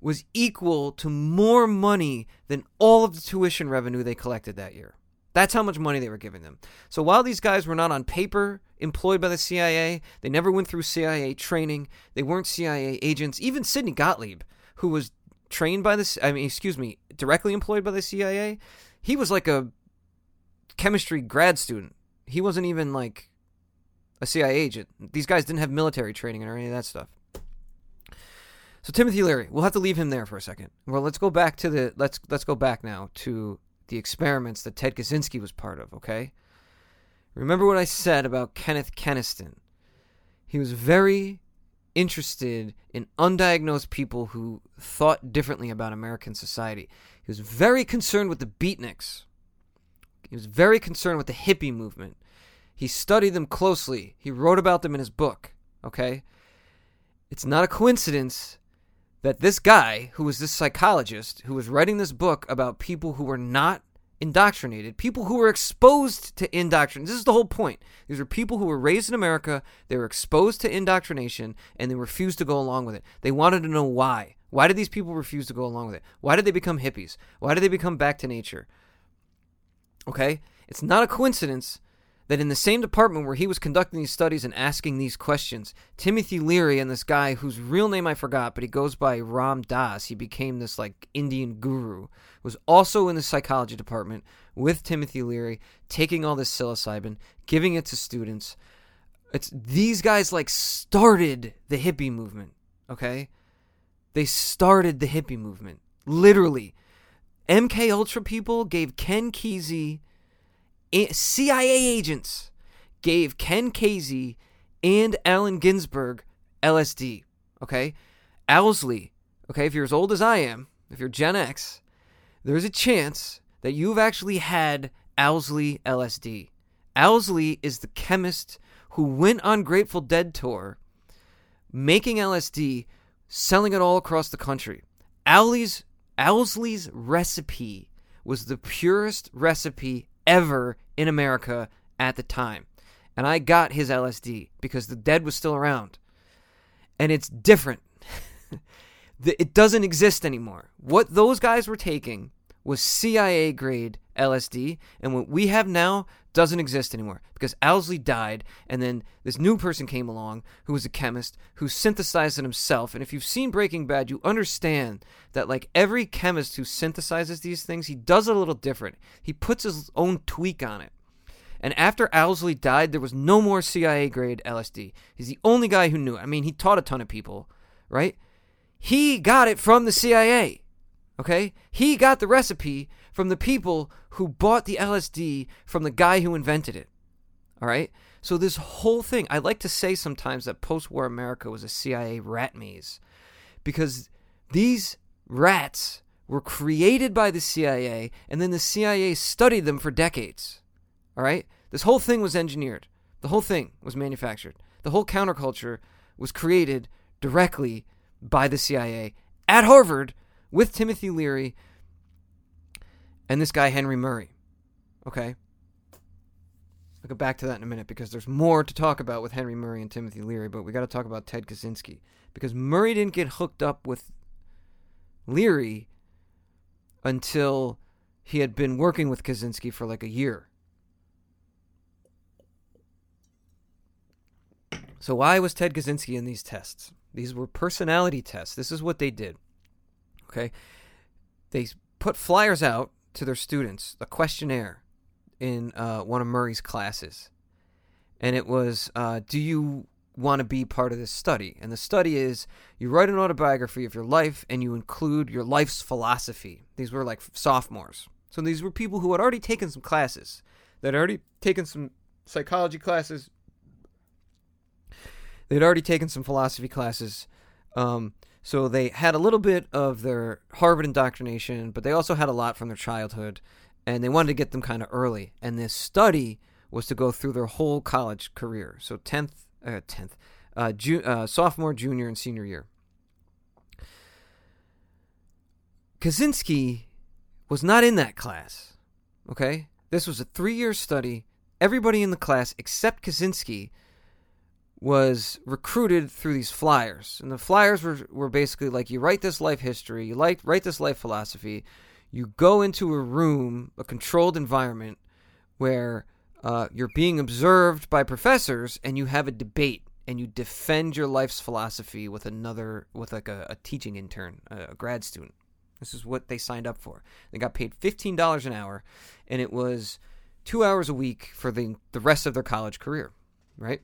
was equal to more money than all of the tuition revenue they collected that year. That's how much money they were giving them. So while these guys were not on paper employed by the CIA, they never went through CIA training, they weren't CIA agents. Even Sidney Gottlieb, who was trained by this, I mean, excuse me, directly employed by the CIA, he was like a chemistry grad student. He wasn't even like a CIA agent. These guys didn't have military training or any of that stuff. So Timothy Leary, we'll have to leave him there for a second. Well, let's go back to the let's let's go back now to the experiments that Ted Kaczynski was part of, okay? Remember what I said about Kenneth Keniston. He was very interested in undiagnosed people who thought differently about American society. He was very concerned with the beatniks. He was very concerned with the hippie movement. He studied them closely. He wrote about them in his book. Okay? It's not a coincidence that this guy, who was this psychologist, who was writing this book about people who were not indoctrinated, people who were exposed to indoctrination. This is the whole point. These were people who were raised in America, they were exposed to indoctrination, and they refused to go along with it. They wanted to know why. Why did these people refuse to go along with it? Why did they become hippies? Why did they become back to nature? Okay? It's not a coincidence that in the same department where he was conducting these studies and asking these questions, Timothy Leary and this guy whose real name I forgot, but he goes by Ram Dass, he became this like Indian guru, was also in the psychology department with Timothy Leary, taking all this psilocybin, giving it to students. It's these guys like started the hippie movement, okay? They started the hippie movement. Literally. MK Ultra people gave Ken Kesey CIA agents gave Ken Kesey and Allen Ginsberg LSD. Okay, Owsley. Okay, if you're as old as I am, if you're Gen X, there's a chance that you've actually had Owsley LSD. Owsley is the chemist who went on Grateful Dead tour making LSD, selling it all across the country. Owsley's recipe was the purest recipe ever in America at the time. And I got his LSD because the dead was still around. And it's different. *laughs* it doesn't exist anymore. What those guys were taking was CIA grade LSD, and what we have now doesn't exist anymore because Owsley died, and then this new person came along who was a chemist who synthesized it himself. And if you've seen Breaking Bad, you understand that like every chemist who synthesizes these things, he does it a little different. He puts his own tweak on it. And after Owsley died, there was no more CIA grade LSD. He's the only guy who knew. I mean, he taught a ton of people, right? He got it from the CIA. Okay? He got the recipe from the people who bought the LSD from the guy who invented it. All right? So, this whole thing, I like to say sometimes that post war America was a CIA rat maze because these rats were created by the CIA and then the CIA studied them for decades. All right? This whole thing was engineered, the whole thing was manufactured, the whole counterculture was created directly by the CIA at Harvard with Timothy Leary and this guy Henry Murray. Okay? I'll go back to that in a minute because there's more to talk about with Henry Murray and Timothy Leary, but we got to talk about Ted Kaczynski because Murray didn't get hooked up with Leary until he had been working with Kaczynski for like a year. So why was Ted Kaczynski in these tests? These were personality tests. This is what they did. Okay? They put flyers out to their students a questionnaire in uh, one of Murray's classes. And it was, uh, Do you want to be part of this study? And the study is you write an autobiography of your life and you include your life's philosophy. These were like sophomores. So these were people who had already taken some classes, that had already taken some psychology classes, they'd already taken some philosophy classes. Um, so they had a little bit of their Harvard indoctrination, but they also had a lot from their childhood, and they wanted to get them kind of early. And this study was to go through their whole college career, so tenth, uh, tenth, uh, ju- uh, sophomore, junior, and senior year. Kaczynski was not in that class. Okay, this was a three-year study. Everybody in the class except Kaczynski was recruited through these flyers. And the flyers were, were basically like you write this life history, you like write this life philosophy, you go into a room, a controlled environment where uh, you're being observed by professors and you have a debate and you defend your life's philosophy with another with like a, a teaching intern, a, grad student. This is what they signed up for. They got paid fifteen dollars an hour, and it was two hours a week for the the rest of their college career, right?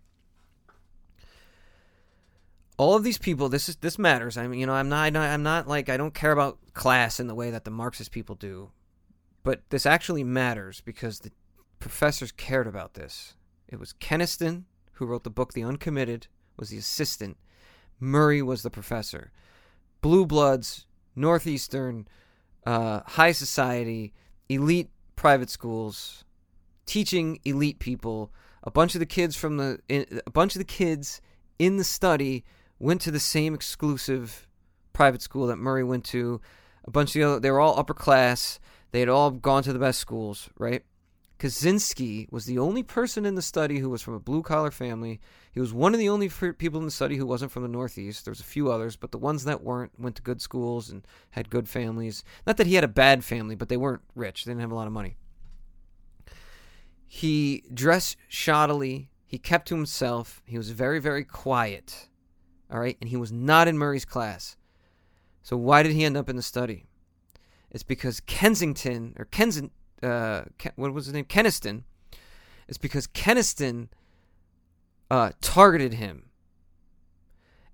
All of these people this is this matters. I mean you know i'm not i'm not like i don't care about class in the way that the marxist people do but this actually matters because the professors cared about this. It was keniston who wrote the book the uncommitted was the assistant. Murray was the professor. Blue bloods northeastern uh, high society elite private schools teaching elite people. A bunch of the kids from the a bunch of the kids in the study went to the same exclusive private school that Murray went to. A bunch of the other, they were all upper class. They had all gone to the best schools, right? Kaczynski was the only person in the study who was from a blue collar family. He was one of the only people in the study who wasn't from the Northeast. There was a few others, but the ones that weren't went to good schools and had good families. Not that he had a bad family, but they weren't rich. They didn't have a lot of money. He dressed shoddily. He kept to himself. He was very, very quiet. All right, and he was not in Murray's class. So why did he end up in the study? It's because Kensington or Kensington, uh, what was his name? Keniston. It's because Keniston uh, targeted him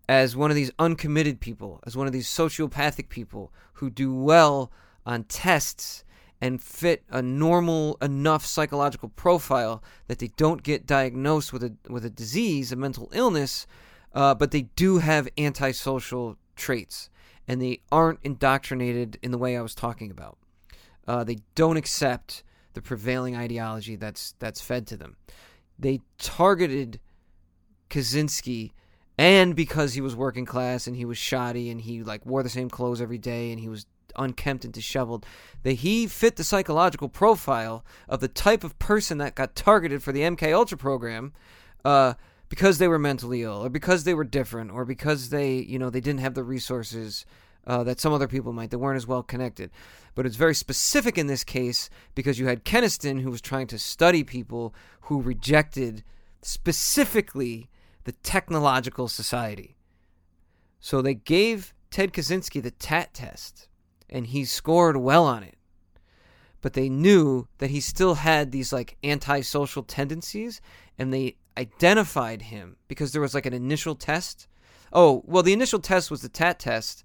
as one of these uncommitted people, as one of these sociopathic people who do well on tests and fit a normal enough psychological profile that they don't get diagnosed with a with a disease, a mental illness, uh, but they do have antisocial traits, and they aren't indoctrinated in the way I was talking about. Uh, they don't accept the prevailing ideology that's that's fed to them. They targeted Kaczynski and because he was working class and he was shoddy and he like wore the same clothes every day and he was unkempt and disheveled that he fit the psychological profile of the type of person that got targeted for the MK Ultra program uh, because they were mentally ill or because they were different or because they you know they didn't have the resources uh, that some other people might. They weren't as well connected. But it's very specific in this case because you had Keniston who was trying to study people who rejected specifically the technological society. So they gave Ted Kaczynski the TAT test, and he scored well on it. But they knew that he still had these like antisocial tendencies, and they identified him because there was like an initial test. Oh, well, the initial test was the TAT test,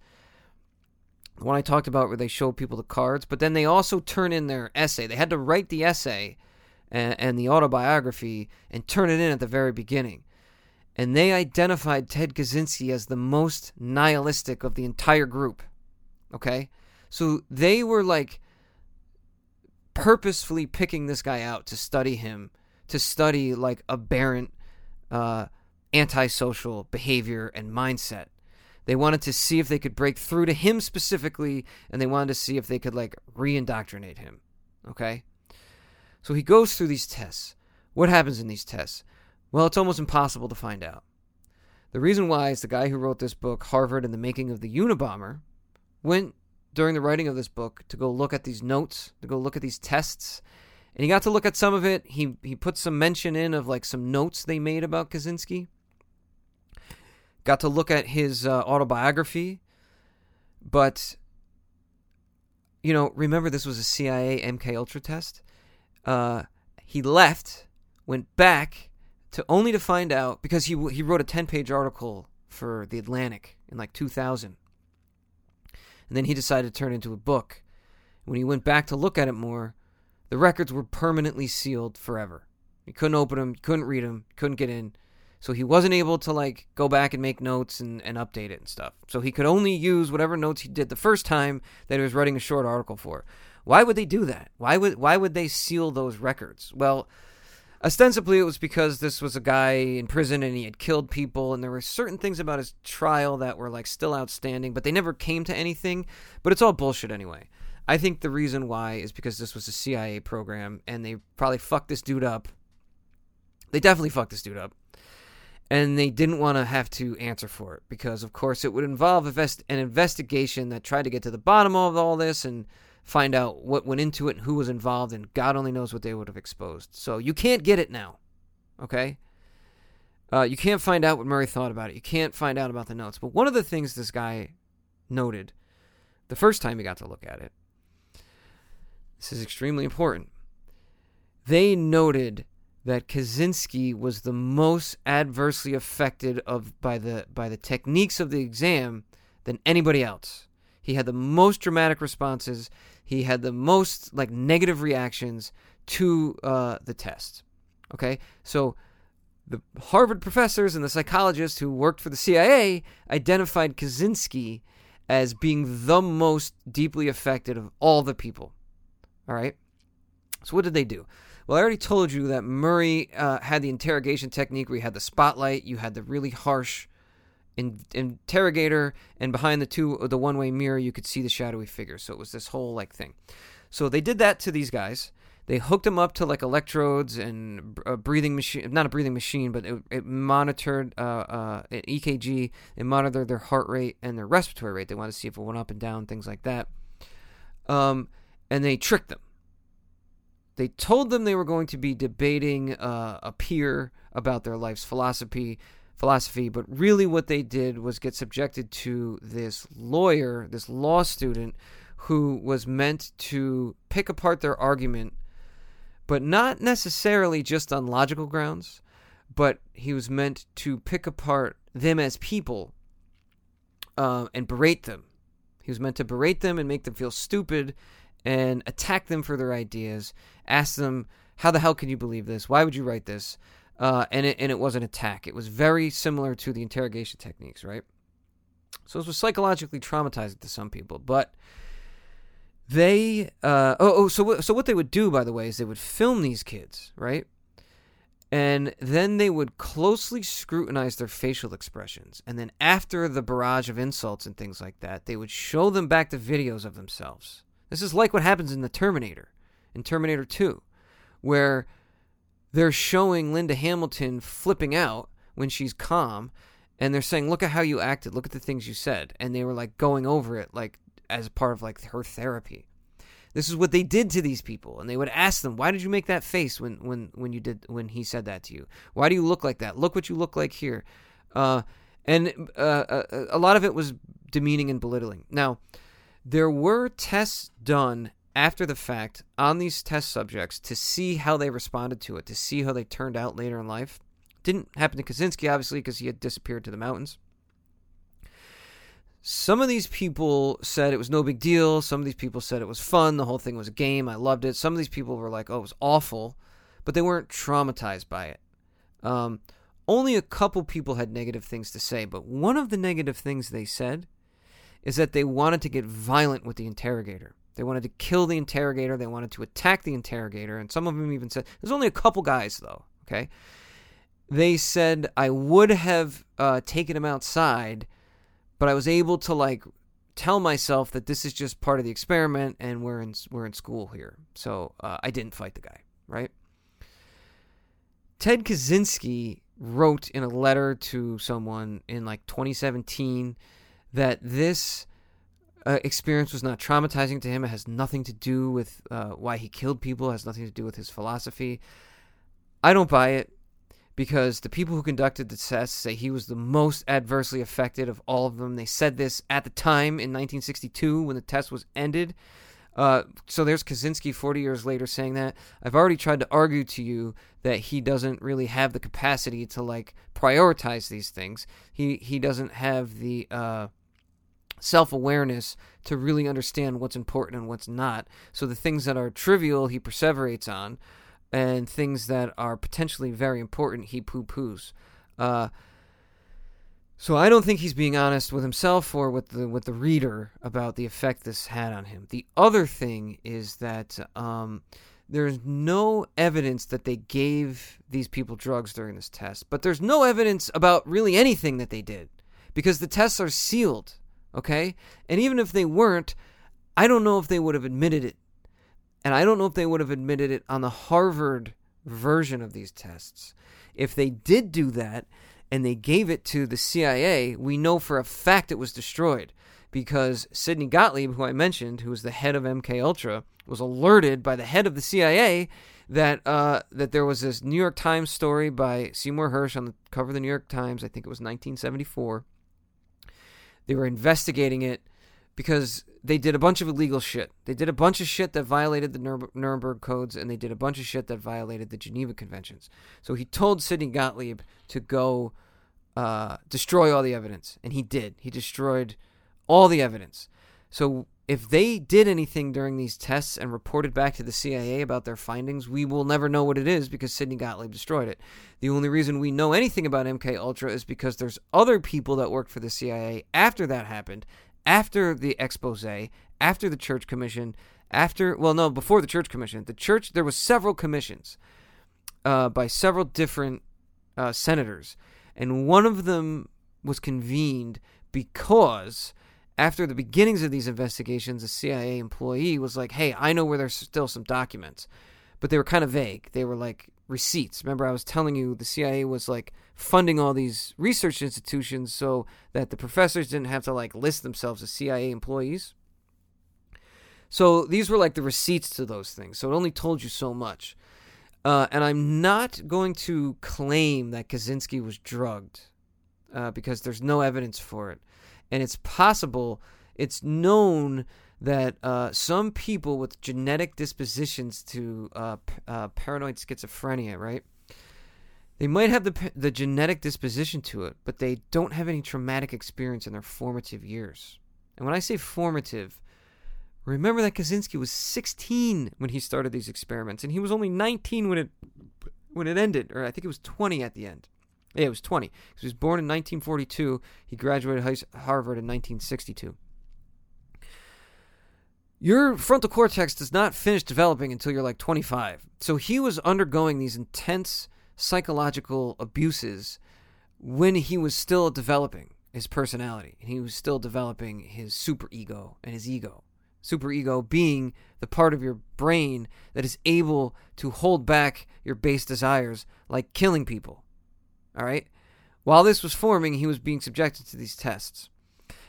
the one I talked about where they show people the cards, but then they also turn in their essay. They had to write the essay and, and the autobiography and turn it in at the very beginning and they identified Ted Kaczynski as the most nihilistic of the entire group. Okay? So they were like purposefully picking this guy out to study him, to study like aberrant uh, antisocial behavior and mindset. They wanted to see if they could break through to him specifically, and they wanted to see if they could like re indoctrinate him. Okay? So he goes through these tests. What happens in these tests? Well, it's almost impossible to find out. The reason why is the guy who wrote this book, Harvard and the Making of the Unabomber, went during the writing of this book to go look at these notes, to go look at these tests, and he got to look at some of it. He he put some mention in of like some notes they made about Kaczynski. Got to look at his uh, autobiography, but you know, remember this was a CIA MK Ultra test. Uh, he left, went back, to only to find out because he he wrote a 10-page article for the Atlantic in like 2000. And then he decided to turn it into a book. When he went back to look at it more, the records were permanently sealed forever. You couldn't open them, you couldn't read them, couldn't get in. So he wasn't able to like go back and make notes and, and update it and stuff. So he could only use whatever notes he did the first time that he was writing a short article for. Why would they do that? Why would why would they seal those records? Well, Ostensibly, it was because this was a guy in prison and he had killed people, and there were certain things about his trial that were like still outstanding, but they never came to anything. But it's all bullshit anyway. I think the reason why is because this was a CIA program, and they probably fucked this dude up. They definitely fucked this dude up, and they didn't want to have to answer for it because, of course, it would involve an investigation that tried to get to the bottom of all this and find out what went into it and who was involved, and God only knows what they would have exposed. So you can't get it now, okay? Uh, you can't find out what Murray thought about it. You can't find out about the notes. But one of the things this guy noted the first time he got to look at it, this is extremely important. They noted that Kaczynski was the most adversely affected of by the by the techniques of the exam than anybody else. He had the most dramatic responses he had the most like negative reactions to uh, the test. Okay, so the Harvard professors and the psychologists who worked for the CIA identified Kaczynski as being the most deeply affected of all the people. All right. So what did they do? Well, I already told you that Murray uh, had the interrogation technique where you had the spotlight, you had the really harsh in, interrogator, and behind the two the one way mirror, you could see the shadowy figure. So it was this whole like thing. So they did that to these guys. They hooked them up to like electrodes and a breathing machine, not a breathing machine, but it, it monitored uh, uh, an EKG. It monitored their heart rate and their respiratory rate. They wanted to see if it went up and down, things like that. Um, and they tricked them. They told them they were going to be debating uh, a peer about their life's philosophy philosophy, but really what they did was get subjected to this lawyer, this law student, who was meant to pick apart their argument, but not necessarily just on logical grounds, but he was meant to pick apart them as people uh, and berate them. He was meant to berate them and make them feel stupid and attack them for their ideas, ask them, how the hell can you believe this? Why would you write this? Uh, and, it, and it was an attack. It was very similar to the interrogation techniques, right? So it was psychologically traumatizing to some people. But they, uh, oh, oh, so, so what they would do, by the way, is they would film these kids, right? And then they would closely scrutinize their facial expressions. And then after the barrage of insults and things like that, they would show them back the videos of themselves. This is like what happens in the Terminator, in Terminator 2, where they're showing Linda Hamilton flipping out when she's calm and they're saying, "Look at how you acted. Look at the things you said." And they were like going over it like as part of like her therapy. This is what they did to these people, and they would ask them, "Why did you make that face when when when you did when he said that to you? Why do you look like that? Look what you look like here." Uh, and uh, a, uh, a lot of it was demeaning and belittling. Now, there were tests done after the fact on these test subjects to see how they responded to it, to see how they turned out later in life. Didn't happen to Kaczynski, obviously, because he had disappeared to the mountains. Some of these people said it was no big deal. Some of these people said it was fun. The whole thing was a game. I loved it. Some of these people were like, oh, it was awful, but they weren't traumatized by it. Um, only a couple people had negative things to say, but one of the negative things they said is that they wanted to get violent with the interrogator. They wanted to kill the interrogator. They wanted to attack the interrogator. And some of them even said, there's only a couple guys, though, okay? they said I would have uh, taken him outside, but I was able to like tell myself that this is just part of the experiment and we're in we're in school here. So uh, I didn't fight the guy, right? Ted Kaczynski wrote in a letter to someone in like 2017 that this uh, experience was not traumatizing to him. It has nothing to do with uh, why he killed people. It has nothing to do with his philosophy. I don't buy it because the people who conducted the tests say he was the most adversely affected of all of them. They said this at the time in 1962 when the test was ended. Uh, so there's Kaczynski 40 years later saying that. I've already tried to argue to you that he doesn't really have the capacity to like prioritize these things. He he doesn't have the uh, self awareness to really understand what's important and what's not. So the things that are trivial, he perseverates on and things that are potentially very important, he poo poos. Uh, so I don't think he's being honest with himself or with the with the reader about the effect this had on him. The other thing is that um, there's no evidence that they gave these people drugs during this test, but there's no evidence about really anything that they did because the tests are sealed. Okay, and even if they weren't, I don't know if they would have admitted it and I don't know if they would have admitted it on the Harvard version of these tests. If they did do that and they gave it to the CIA, we know for a fact it was destroyed because Sidney Gottlieb, who I mentioned, who was the head of MK Ultra, was alerted by the head of the CIA that uh, that there was this New York Times story by Seymour Hersh on the cover of the New York Times. I think it was 1974. They were investigating it because they did a bunch of illegal shit. They did a bunch of shit that violated the Nuremberg codes, and they did a bunch of shit that violated the Geneva Conventions. So he told Sidney Gottlieb to go uh, destroy all the evidence, and he did. He destroyed all the evidence. So if they did anything during these tests and reported back to the CIA about their findings, we will never know what it is because Sidney Gottlieb destroyed it. The only reason we know anything about MK Ultra is because there's other people that worked for the CIA after that happened after the expose, after the church commission, after well, no, before the church commission, the church there was several commissions uh, by several different uh, senators, and one of them was convened because after the beginnings of these investigations, a CIA employee was like, "Hey, I know where there's still some documents." but they were kind of vague. They were like receipts. Remember, I was telling you the CIA was like funding all these research institutions so that the professors didn't have to like list themselves as CIA employees. So these were like the receipts to those things. So it only told you so much. Uh, and I'm not going to claim that Kaczynski was drugged uh, because there's no evidence for it. And it's possible, it's known that uh, some people with genetic dispositions to uh, p- uh, paranoid schizophrenia, right? They might have the the genetic disposition to it, but they don't have any traumatic experience in their formative years. And when I say formative, Remember that Kaczynski was 16 when he started these experiments, and he was only 19 when it when it ended, or I think it was 20 at the end. Yeah, it was 20. He was born in 1942. He graduated Harvard in 1962. Your frontal cortex does not finish developing until you're like 25. So he was undergoing these intense psychological abuses when he was still developing his personality and he was still developing his super ego and his ego. Super ego being the part of your brain that is able to hold back your base desires, like killing people. All right? While this was forming, he was being subjected to these tests.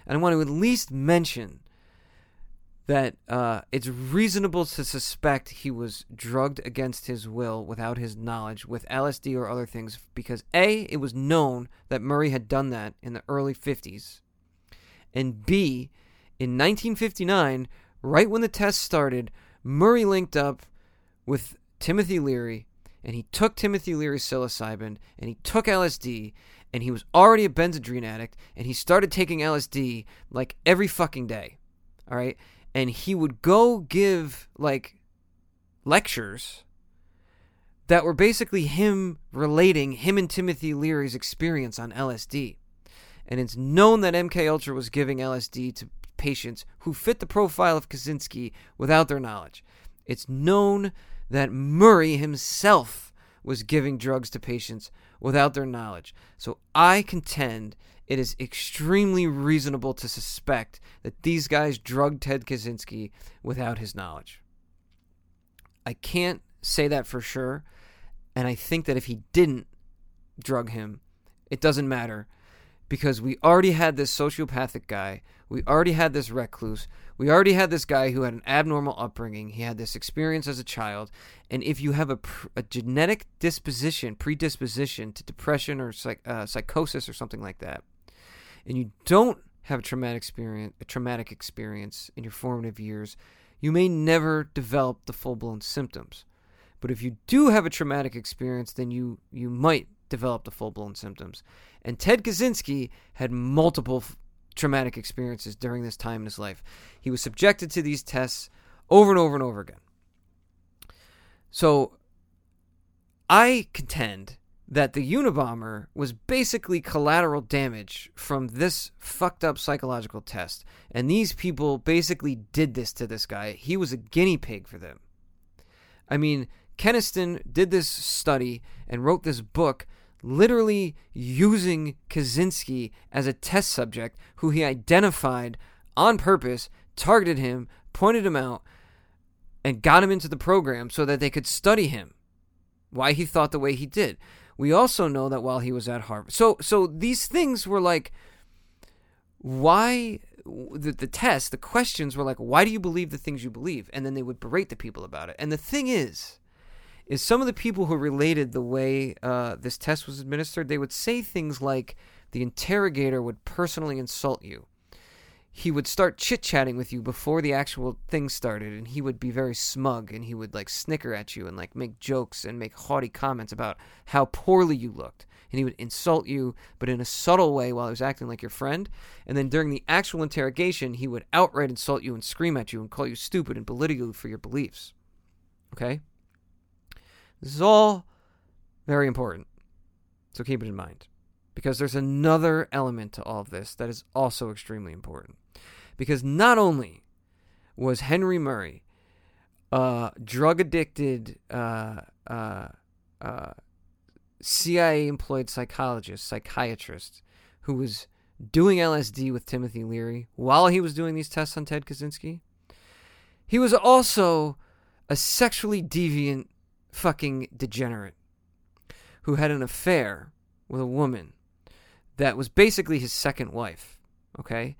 And I want to at least mention that uh, it's reasonable to suspect he was drugged against his will without his knowledge with LSD or other things because A, it was known that Murray had done that in the early 50s, and B, in 1959, right when the test started, Murray linked up with Timothy Leary and he took Timothy Leary's psilocybin and he took LSD and he was already a benzedrine addict and he started taking LSD like every fucking day. All right and he would go give like lectures that were basically him relating him and Timothy Leary's experience on LSD. And it's known that MK Ultra was giving LSD to patients who fit the profile of Kaczynski without their knowledge. It's known that Murray himself was giving drugs to patients without their knowledge. So I contend it is extremely reasonable to suspect that these guys drugged Ted Kaczynski without his knowledge. I can't say that for sure, and I think that if he didn't drug him, it doesn't matter because we already had this sociopathic guy, we already had this recluse, we already had this guy who had an abnormal upbringing, he had this experience as a child, and if you have a, a genetic disposition, predisposition to depression or psych, uh, psychosis or something like that, and you don't have a traumatic experience, a traumatic experience in your formative years, you may never develop the full-blown symptoms. But if you do have a traumatic experience, then you you might develop the full-blown symptoms. And Ted Kaczynski had multiple traumatic experiences during this time in his life. He was subjected to these tests over and over and over again. So I contend that the Unabomber was basically collateral damage from this fucked up psychological test. And these people basically did this to this guy. He was a guinea pig for them. I mean, Keniston did this study and wrote this book literally using Kaczynski as a test subject who he identified on purpose, targeted him, pointed him out, and got him into the program so that they could study him. Why he thought the way he did. We also know that while he was at Harvard. So so these things were like why the, the test, the questions were like, why do you believe the things you believe? And then they would berate the people about it. And the thing is, is some of the people who related the way uh, this test was administered, they would say things like the interrogator would personally insult you he would start chit chatting with you before the actual thing started, and he would be very smug and he would like snicker at you and like make jokes and make haughty comments about how poorly you looked. And he would insult you, but in a subtle way while he was acting like your friend. And then during the actual interrogation, he would outright insult you and scream at you and call you stupid and belittle you for your beliefs. Okay? This is all very important. So keep it in mind. Because there's another element to all of this that is also extremely important. Because not only was Henry Murray a drug addicted uh, uh, uh, CIA employed psychologist, psychiatrist, who was doing LSD with Timothy Leary while he was doing these tests on Ted Kaczynski, he was also a sexually deviant fucking degenerate who had an affair with a woman that was basically his second wife. Okay?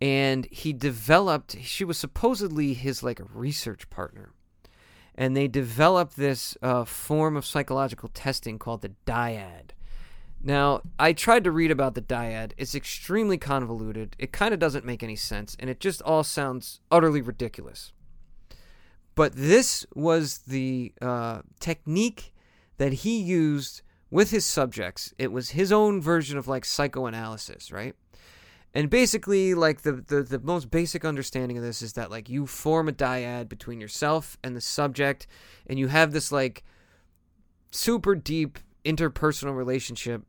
And he developed she was supposedly his like research partner. And they developed this uh, form of psychological testing called the dyad. Now i tried to read about the dyad. It's extremely convoluted. It kind of doesn't make any sense and it just all sounds utterly ridiculous but this was the uh, technique that he used with his subjects it was his own version of like psychoanalysis right And basically, like the, the the most basic understanding of this is that like you form a dyad between yourself and the subject, and you have this like super deep interpersonal relationship,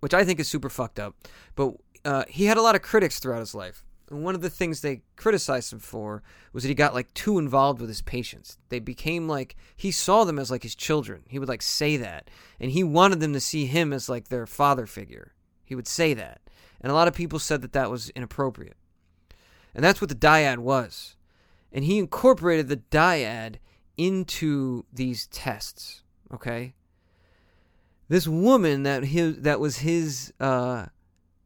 which I think is super fucked up. But uh, he had a lot of critics throughout his life. And one of the things they criticized him for was that he got like too involved with his patients. They became like he saw them as like his children. He would like say that, and he wanted them to see him as like their father figure. He would say that, and a lot of people said that that was inappropriate. And that's what the dyad was. And he incorporated the dyad into these tests. Okay. This woman that his that was his uh,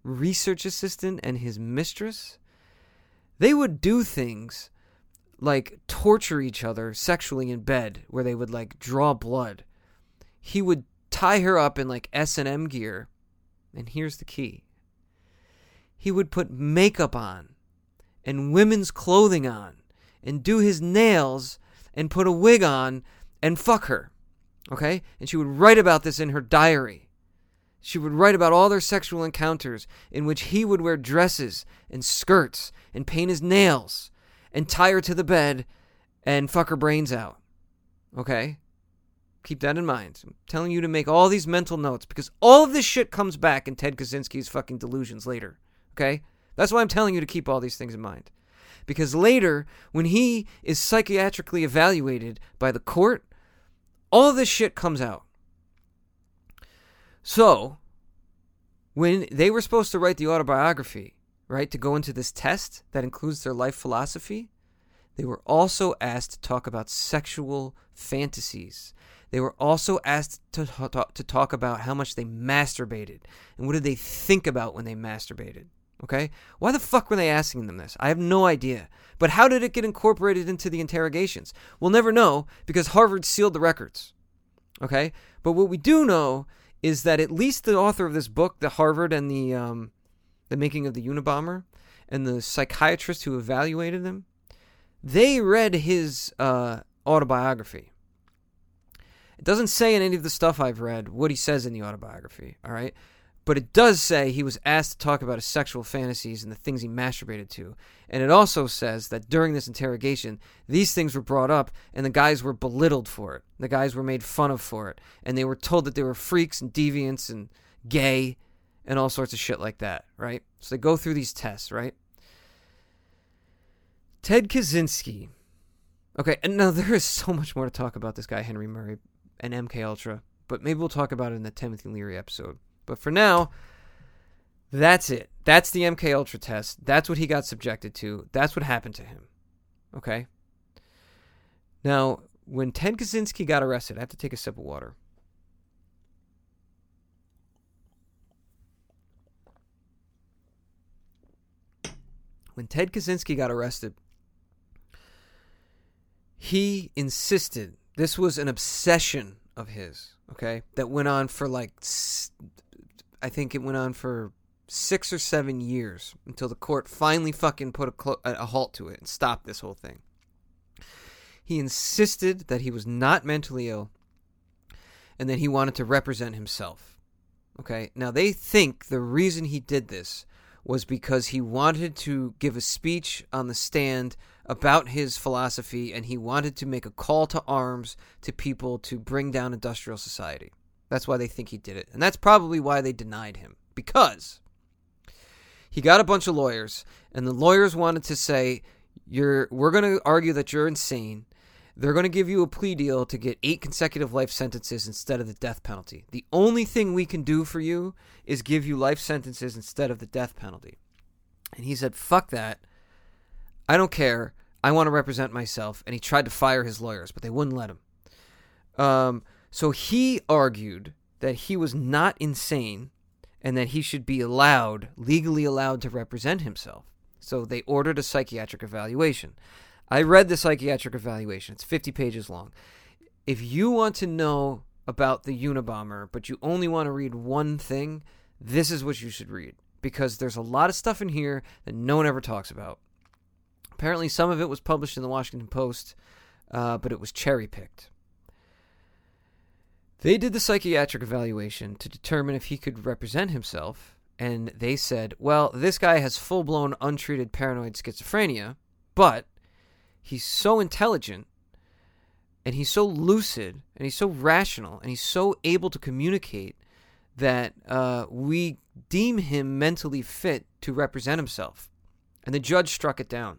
research assistant and his mistress they would do things like torture each other sexually in bed where they would like draw blood. He would tie her up in like S&M gear. And here's the key. He would put makeup on and women's clothing on and do his nails and put a wig on and fuck her. Okay? And she would write about this in her diary. She would write about all their sexual encounters in which he would wear dresses and skirts and paint his nails and tie her to the bed and fuck her brains out. Okay? Keep that in mind. I'm telling you to make all these mental notes because all of this shit comes back in Ted Kaczynski's fucking delusions later. Okay? That's why I'm telling you to keep all these things in mind. Because later, when he is psychiatrically evaluated by the court, all this shit comes out. So, when they were supposed to write the autobiography, right, to go into this test that includes their life philosophy, they were also asked to talk about sexual fantasies. They were also asked to, to talk about how much they masturbated and what did they think about when they masturbated. Okay? Why the fuck were they asking them this? I have no idea. But how did it get incorporated into the interrogations? We'll never know because Harvard sealed the records. Okay? But what we do know is that at least the author of this book, the Harvard and the um, the making of the Unabomber, and the psychiatrist who evaluated them, they read his uh, autobiography. It doesn't say in any of the stuff I've read what he says in the autobiography. All right, but it does say he was asked to talk about his sexual fantasies and the things he masturbated to. And it also says that during this interrogation, these things were brought up and the guys were belittled for it. The guys were made fun of for it. And they were told that they were freaks and deviants and gay and all sorts of shit like that, right? So they go through these tests, right? Ted Kaczynski. Okay, and now *laughs* there is so much more to talk about this guy, Henry Murray, and MK Ultra, but maybe we'll talk about it in the Timothy Leary episode. But for now, that's it. That's the MK Ultra test. That's what he got subjected to. That's what happened to him. Okay? Now, when Ted Kaczynski got arrested, I have to take a sip of water. When Ted Kaczynski got arrested, he insisted this was an obsession of his, okay, that went on for like I think it went on for six or seven years until the court finally fucking put a, clo- a halt to it and stopped this whole thing. He insisted that he was not mentally ill and that he wanted to represent himself. Okay, now they think the reason he did this was because he wanted to give a speech on the stand about his philosophy and he wanted to make a call to arms to people to bring down industrial society. That's why they think he did it. And that's probably why they denied him. Because he got a bunch of lawyers, and the lawyers wanted to say, You're we're gonna argue that you're insane. They're going to give you a plea deal to get eight consecutive life sentences instead of the death penalty. The only thing we can do for you is give you life sentences instead of the death penalty. And he said, Fuck that. I don't care. I want to represent myself. And he tried to fire his lawyers, but they wouldn't let him. Um, so he argued that he was not insane and that he should be allowed, legally allowed to represent himself. So they ordered a psychiatric evaluation. I read the psychiatric evaluation. It's 50 pages long. If you want to know about the Unabomber, but you only want to read one thing, this is what you should read because there's a lot of stuff in here that no one ever talks about. Apparently, some of it was published in the Washington Post, uh, but it was cherry picked. They did the psychiatric evaluation to determine if he could represent himself, and they said, well, this guy has full blown untreated paranoid schizophrenia, but he's so intelligent and he's so lucid and he's so rational and he's so able to communicate that uh, we deem him mentally fit to represent himself. And the judge struck it down.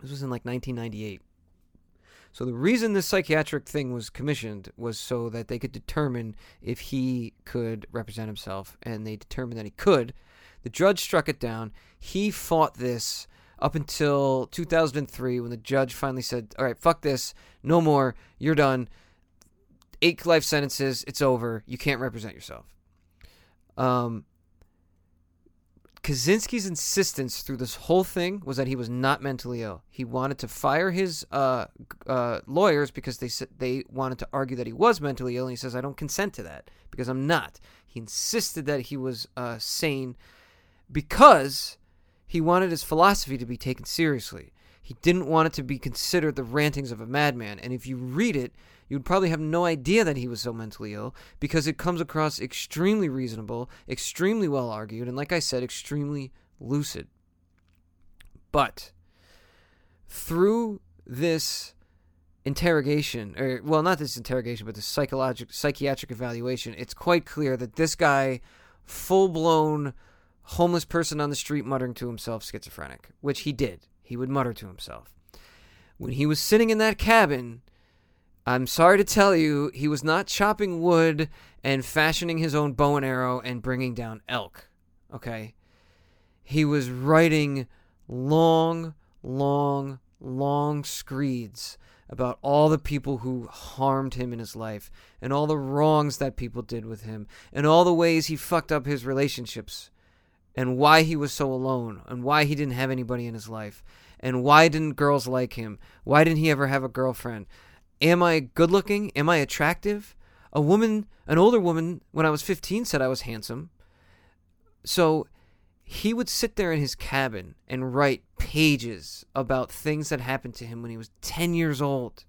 This was in like 1998. So the reason this psychiatric thing was commissioned was so that they could determine if he could represent himself, and they determined that he could. The judge struck it down. He fought this up until 2003 when the judge finally said, "All right, fuck this. No more. You're done. Eight life sentences. It's over. You can't represent yourself." Um, Kaczynski's insistence through this whole thing was that he was not mentally ill. He wanted to fire his uh, uh, lawyers because they said they wanted to argue that he was mentally ill, and he says, "I don't consent to that because I'm not." He insisted that he was uh, sane because he wanted his philosophy to be taken seriously. He didn't want it to be considered the rantings of a madman. And if you read it, you'd probably have no idea that he was so mentally ill because it comes across extremely reasonable, extremely well argued, and like I said, extremely lucid. But through this interrogation, or well, not this interrogation, but the psychological psychiatric evaluation, it's quite clear that this guy, full blown homeless person on the street muttering to himself, schizophrenic, which he did. He would mutter to himself. When he was sitting in that cabin, I'm sorry to tell you, he was not chopping wood and fashioning his own bow and arrow and bringing down elk. Okay? He was writing long, long, long screeds about all the people who harmed him in his life and all the wrongs that people did with him and all the ways he fucked up his relationships and why he was so alone and why he didn't have anybody in his life and why didn't girls like him? Why didn't he ever have a girlfriend? Am I good looking? Am I attractive? A woman, an older woman, when I was 15 said I was handsome. So he would sit there in his cabin and write pages about things that happened to him when he was 10 years old,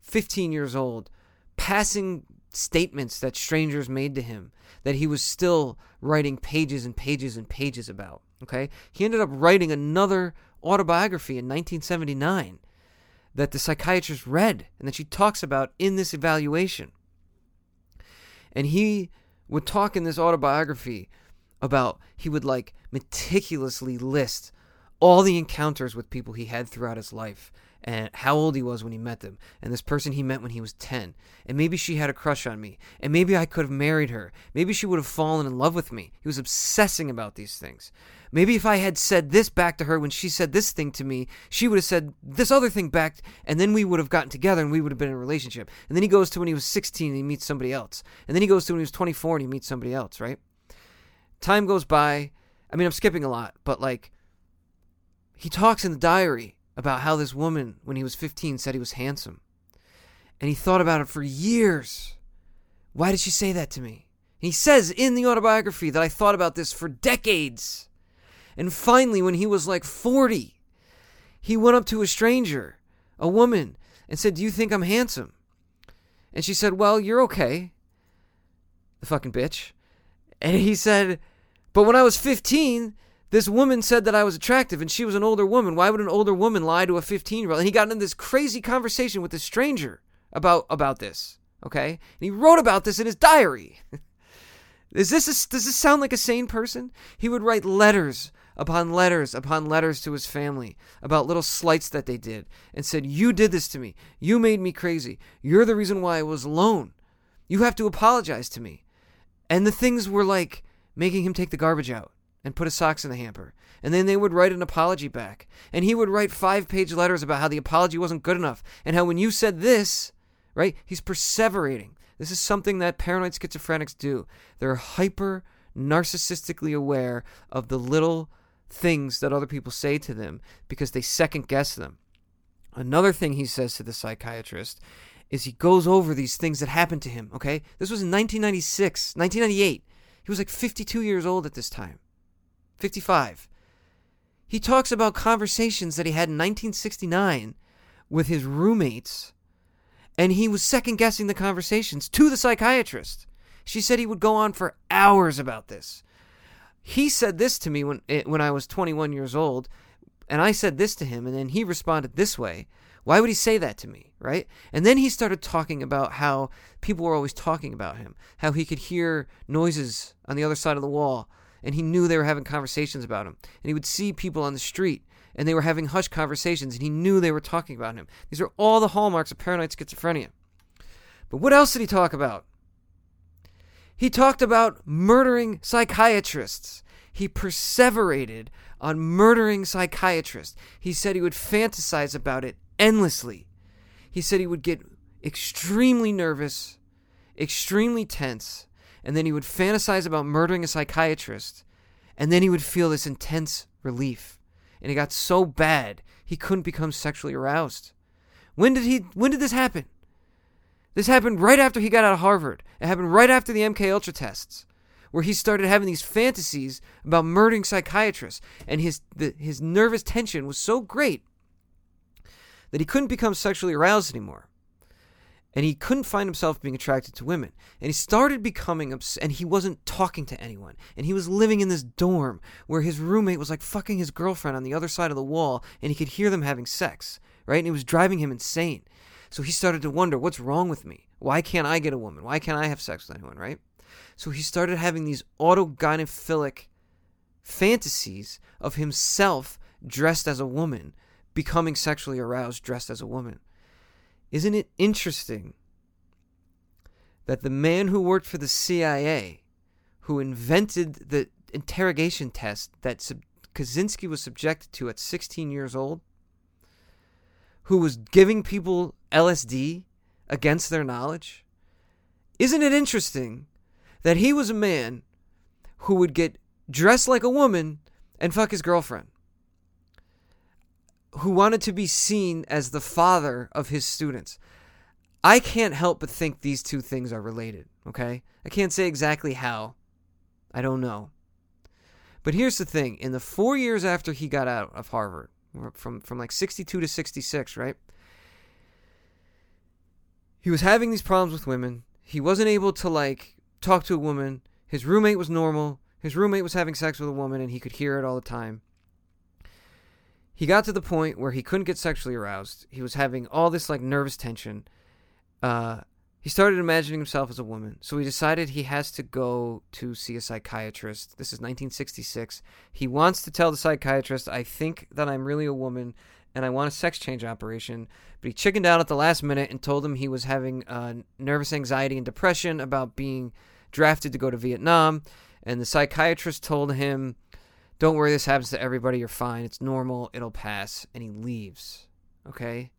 15 years old, passing statements that strangers made to him that he was still writing pages and pages and pages about. Okay? He ended up writing another autobiography in 1979 that the psychiatrist read and that she talks about in this evaluation. And he would talk in this autobiography about he would like meticulously list all the encounters with people he had throughout his life and how old he was when he met them, and this person he met when he was 10. And maybe she had a crush on me, and maybe I could have married her. Maybe she would have fallen in love with me. He was obsessing about these things. Maybe if I had said this back to her when she said this thing to me, she would have said this other thing back, and then we would have gotten together and we would have been in a relationship. And then he goes to when he was 16 and he meets somebody else. And then he goes to when he was 24 and he meets somebody else, right? Time goes by. I mean, I'm skipping a lot, but like, he talks in the diary about how this woman, when he was 15, said he was handsome. And he thought about it for years. Why did she say that to me? And he says in the autobiography that I thought about this for decades. And finally, when he was like 40, he went up to a stranger, a woman, and said, Do you think I'm handsome? And she said, Well, you're okay. The fucking bitch. And he said, But when I was 15, this woman said that I was attractive and she was an older woman. Why would an older woman lie to a 15 year old? And he got into this crazy conversation with a stranger about, about this. Okay? And he wrote about this in his diary. *laughs* Is this a, does this sound like a sane person? He would write letters upon letters upon letters to his family about little slights that they did and said, You did this to me. You made me crazy. You're the reason why I was alone. You have to apologize to me. And the things were like making him take the garbage out and put his socks in the hamper. And then they would write an apology back. And he would write five page letters about how the apology wasn't good enough. And how when you said this, right, he's perseverating. This is something that paranoid schizophrenics do. They're hyper narcissistically aware of the little things that other people say to them because they second guess them. Another thing he says to the psychiatrist is he goes over these things that happened to him, okay? This was in 1996, 1998. He was like 52 years old at this time. 55. He talks about conversations that he had in 1969 with his roommates, and he was second guessing the conversations to the psychiatrist. She said he would go on for hours about this. he said this to me when eh, when I was 21 years old, and I said this to him, and then he responded this way. Why would he say that to me, right? And then he started talking about how people were always talking about him, how he could hear noises on the other side of the wall, and he knew they were having conversations about him. And he would see people on the street, and they were having hushed conversations, and he knew they were talking about him. These are all the hallmarks of paranoid schizophrenia. But what else did he talk about? He talked about murdering psychiatrists. He perseverated on murdering psychiatrists. He said he would fantasize about it endlessly. He said he would get extremely nervous, extremely tense, and then he would fantasize about murdering a psychiatrist, and then he would feel this intense relief. And it got so bad he couldn't become sexually aroused. When did he when did this happen? This happened right after he got out of Harvard. It happened right after the MK Ultra tests, where he started having these fantasies about murdering psychiatrists, and his the, his nervous tension was so great that he couldn't become sexually aroused anymore. And he couldn't find himself being attracted to women. And he started becoming obs- and he wasn't talking to anyone. And he was living in this dorm where his roommate was like fucking his girlfriend on the other side of the wall and he could hear them having sex, right? And it was driving him insane. So he started to wonder, what's wrong with me? Why can't I get a woman? Why can't I have sex with anyone, right? So he started having these autogynephilic fantasies of himself dressed as a woman, becoming sexually aroused dressed as a woman. Isn't it interesting that the man who worked for the CIA, who invented the interrogation test that Sub- Kaczynski was subjected to at 16 years old, who was giving people LSD against their knowledge? Isn't it interesting that he was a man who would get dressed like a woman and fuck his girlfriend? Who wanted to be seen as the father of his students. I can't help but think these two things are related, okay? I can't say exactly how. I don't know. But here's the thing in the four years after he got out of Harvard, from, from like 62 to 66, right? he was having these problems with women. He wasn't able to like talk to a woman. His roommate was normal. His roommate was having sex with a woman and he could hear it all the time. He got to the point where he couldn't get sexually aroused. He was having all this like nervous tension. Uh, he started imagining himself as a woman. So he decided he has to go to see a psychiatrist. This is 1966. He wants to tell the psychiatrist, I think that I'm really a woman and I want a sex change operation. But he chickened out at the last minute and told him he was having uh, nervous anxiety and depression about being drafted to go to Vietnam. And the psychiatrist told him, Don't worry, this happens to everybody. You're fine. It's normal. It'll pass. And he leaves. Okay?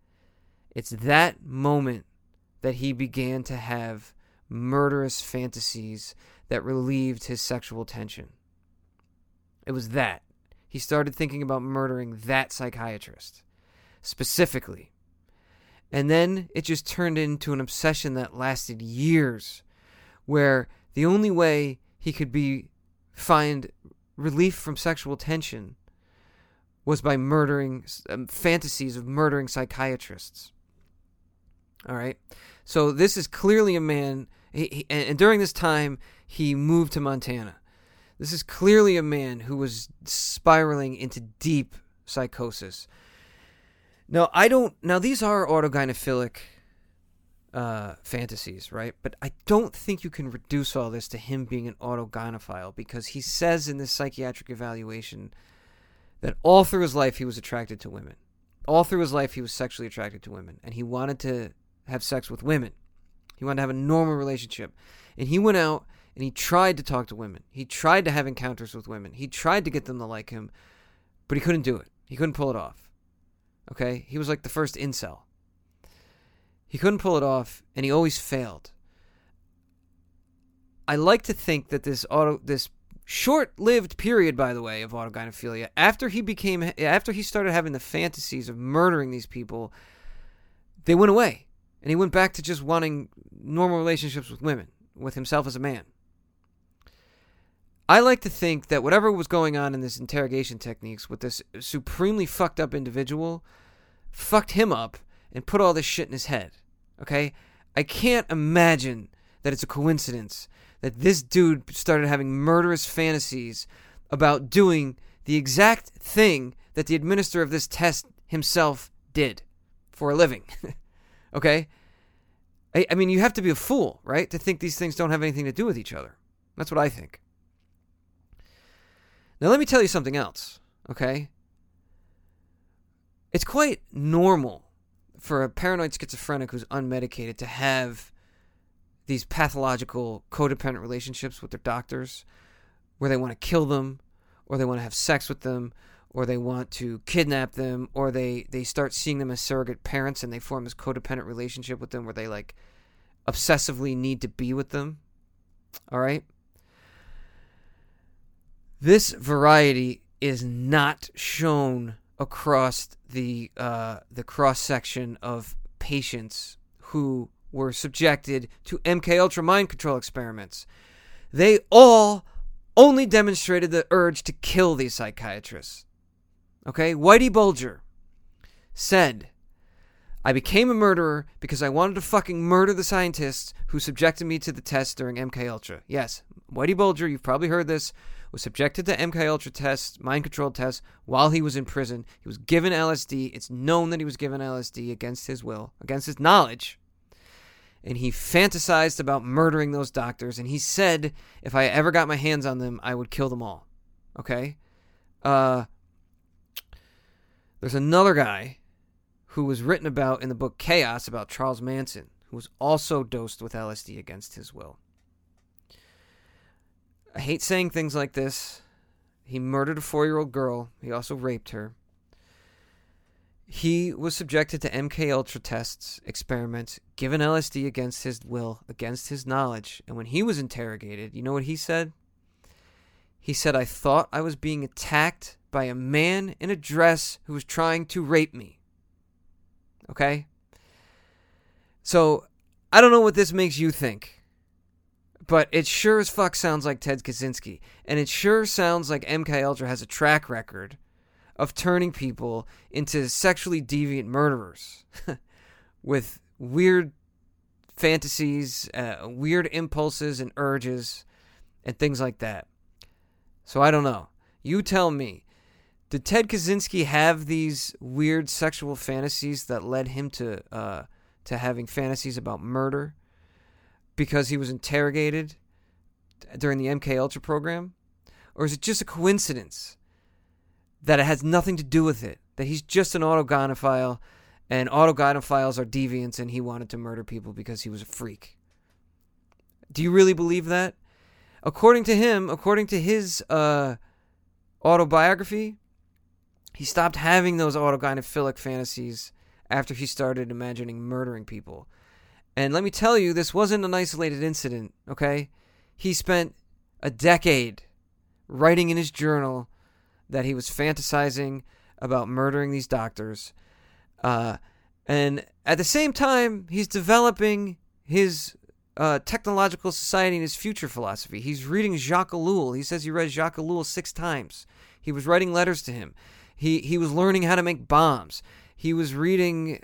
It's that moment that he began to have murderous fantasies that relieved his sexual tension. It was that. He started thinking about murdering that psychiatrist specifically. And then it just turned into an obsession that lasted years, where the only way he could be find relief from sexual tension was by murdering um, fantasies of murdering psychiatrists. All right. So this is clearly a man he, he, and during this time he moved to Montana. This is clearly a man who was spiraling into deep psychosis. Now, I don't. Now these are autogynephilic uh, fantasies, right? But I don't think you can reduce all this to him being an autogynephile because he says in this psychiatric evaluation that all through his life he was attracted to women. All through his life he was sexually attracted to women, and he wanted to have sex with women. He wanted to have a normal relationship, and he went out and he tried to talk to women. He tried to have encounters with women. He tried to get them to like him, but he couldn't do it. He couldn't pull it off. Okay? He was like the first incel. He couldn't pull it off, and he always failed. I like to think that this auto this short-lived period, by the way, of autogynephilia, after he became after he started having the fantasies of murdering these people, they went away, and he went back to just wanting normal relationships with women, with himself as a man. I like to think that whatever was going on in this interrogation techniques with this supremely fucked up individual fucked him up and put all this shit in his head. Okay? I can't imagine that it's a coincidence that this dude started having murderous fantasies about doing the exact thing that the administrator of this test himself did for a living. *laughs* okay? I, I mean, you have to be a fool, right, to think these things don't have anything to do with each other. That's what I think. Now, let me tell you something else, okay? It's quite normal for a paranoid schizophrenic who's unmedicated to have these pathological codependent relationships with their doctors where they want to kill them or they want to have sex with them or they want to kidnap them or they they start seeing them as surrogate parents and they form this codependent relationship with them where they like obsessively need to be with them all right? This variety is not shown across the uh, the cross section of patients who were subjected to MK Ultra mind control experiments. They all only demonstrated the urge to kill these psychiatrists. Okay, Whitey Bulger said, I became a murderer because I wanted to fucking murder the scientists who subjected me to the test during MK Ultra. Yes, Whitey Bulger, you've probably heard this, was subjected to MK Ultra tests, mind control tests, while he was in prison. He was given LSD. It's known that he was given LSD against his will, against his knowledge. And he fantasized about murdering those doctors. And he said, if I ever got my hands on them, I would kill them all. Okay? Uh, there's another guy who was written about in the book Chaos about Charles Manson, who was also dosed with LSD against his will. I hate saying things like this. He murdered a four year old girl, he also raped her. He was subjected to MK Ultra tests, experiments, given LSD against his will, against his knowledge. And when he was interrogated, you know what he said? He said, I thought I was being attacked by a man in a dress who was trying to rape me. Okay? So, I don't know what this makes you think, but it sure as fuck sounds like Ted Kaczynski. And it sure sounds like MK Ultra has a track record of turning people into sexually deviant murderers *laughs* with weird fantasies, uh, weird impulses and urges, and things like that. So I don't know. You tell me. Did Ted Kaczynski have these weird sexual fantasies that led him to uh, to having fantasies about murder because he was interrogated during the MK Ultra program, or is it just a coincidence that it has nothing to do with it? That he's just an autogynephile, and autogynephiles are deviants, and he wanted to murder people because he was a freak. Do you really believe that? According to him, according to his uh, autobiography, he stopped having those autogynephilic fantasies after he started imagining murdering people. And let me tell you, this wasn't an isolated incident, okay? He spent a decade writing in his journal that he was fantasizing about murdering these doctors. Uh, and at the same time, he's developing his uh, technological society and his future philosophy. He's reading Jacques Ellul. He says he read Jacques Ellul six times. He was writing letters to him. He he was learning how to make bombs. He was reading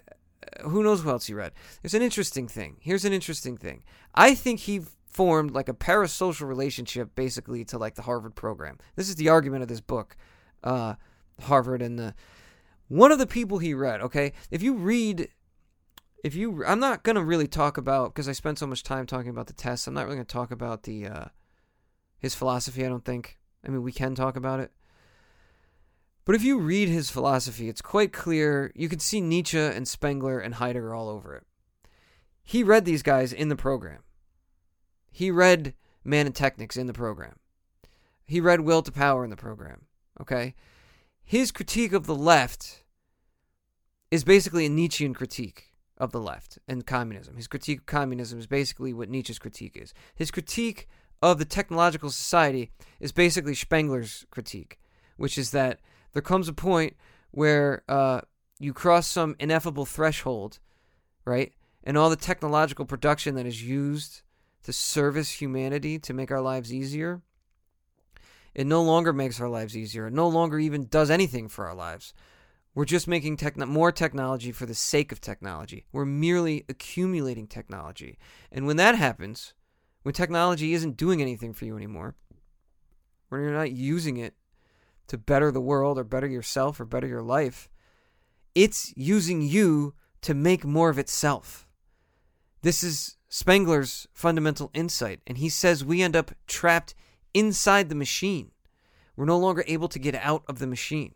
who knows what else he read. There's an interesting thing. Here's an interesting thing. I think he formed like a parasocial relationship basically to like the Harvard program. This is the argument of this book, uh, Harvard and the one of the people he read. Okay, if you read, if you, I'm not gonna really talk about because I spent so much time talking about the tests. I'm not really gonna talk about the uh, his philosophy. I don't think. I mean, we can talk about it. But if you read his philosophy, it's quite clear. You can see Nietzsche and Spengler and Heidegger all over it. He read these guys in the program. He read Man and Technics in the program. He read Will to Power in the program. Okay? His critique of the left is basically a Nietzschean critique of the left and communism. His critique of communism is basically what Nietzsche's critique is. His critique of the technological society is basically Spengler's critique, which is that there comes a point where uh, you cross some ineffable threshold, right? And all the technological production that is used to service humanity to make our lives easier, it no longer makes our lives easier. It no longer even does anything for our lives. We're just making more technology for the sake of technology. We're merely accumulating technology. And when that happens, when technology isn't doing anything for you anymore, when you're not using it to better the world or better yourself or better your life, it's using you to make more of itself. This is Spengler's fundamental insight, and he says we end up trapped inside the machine. We're no longer able to get out of the machine.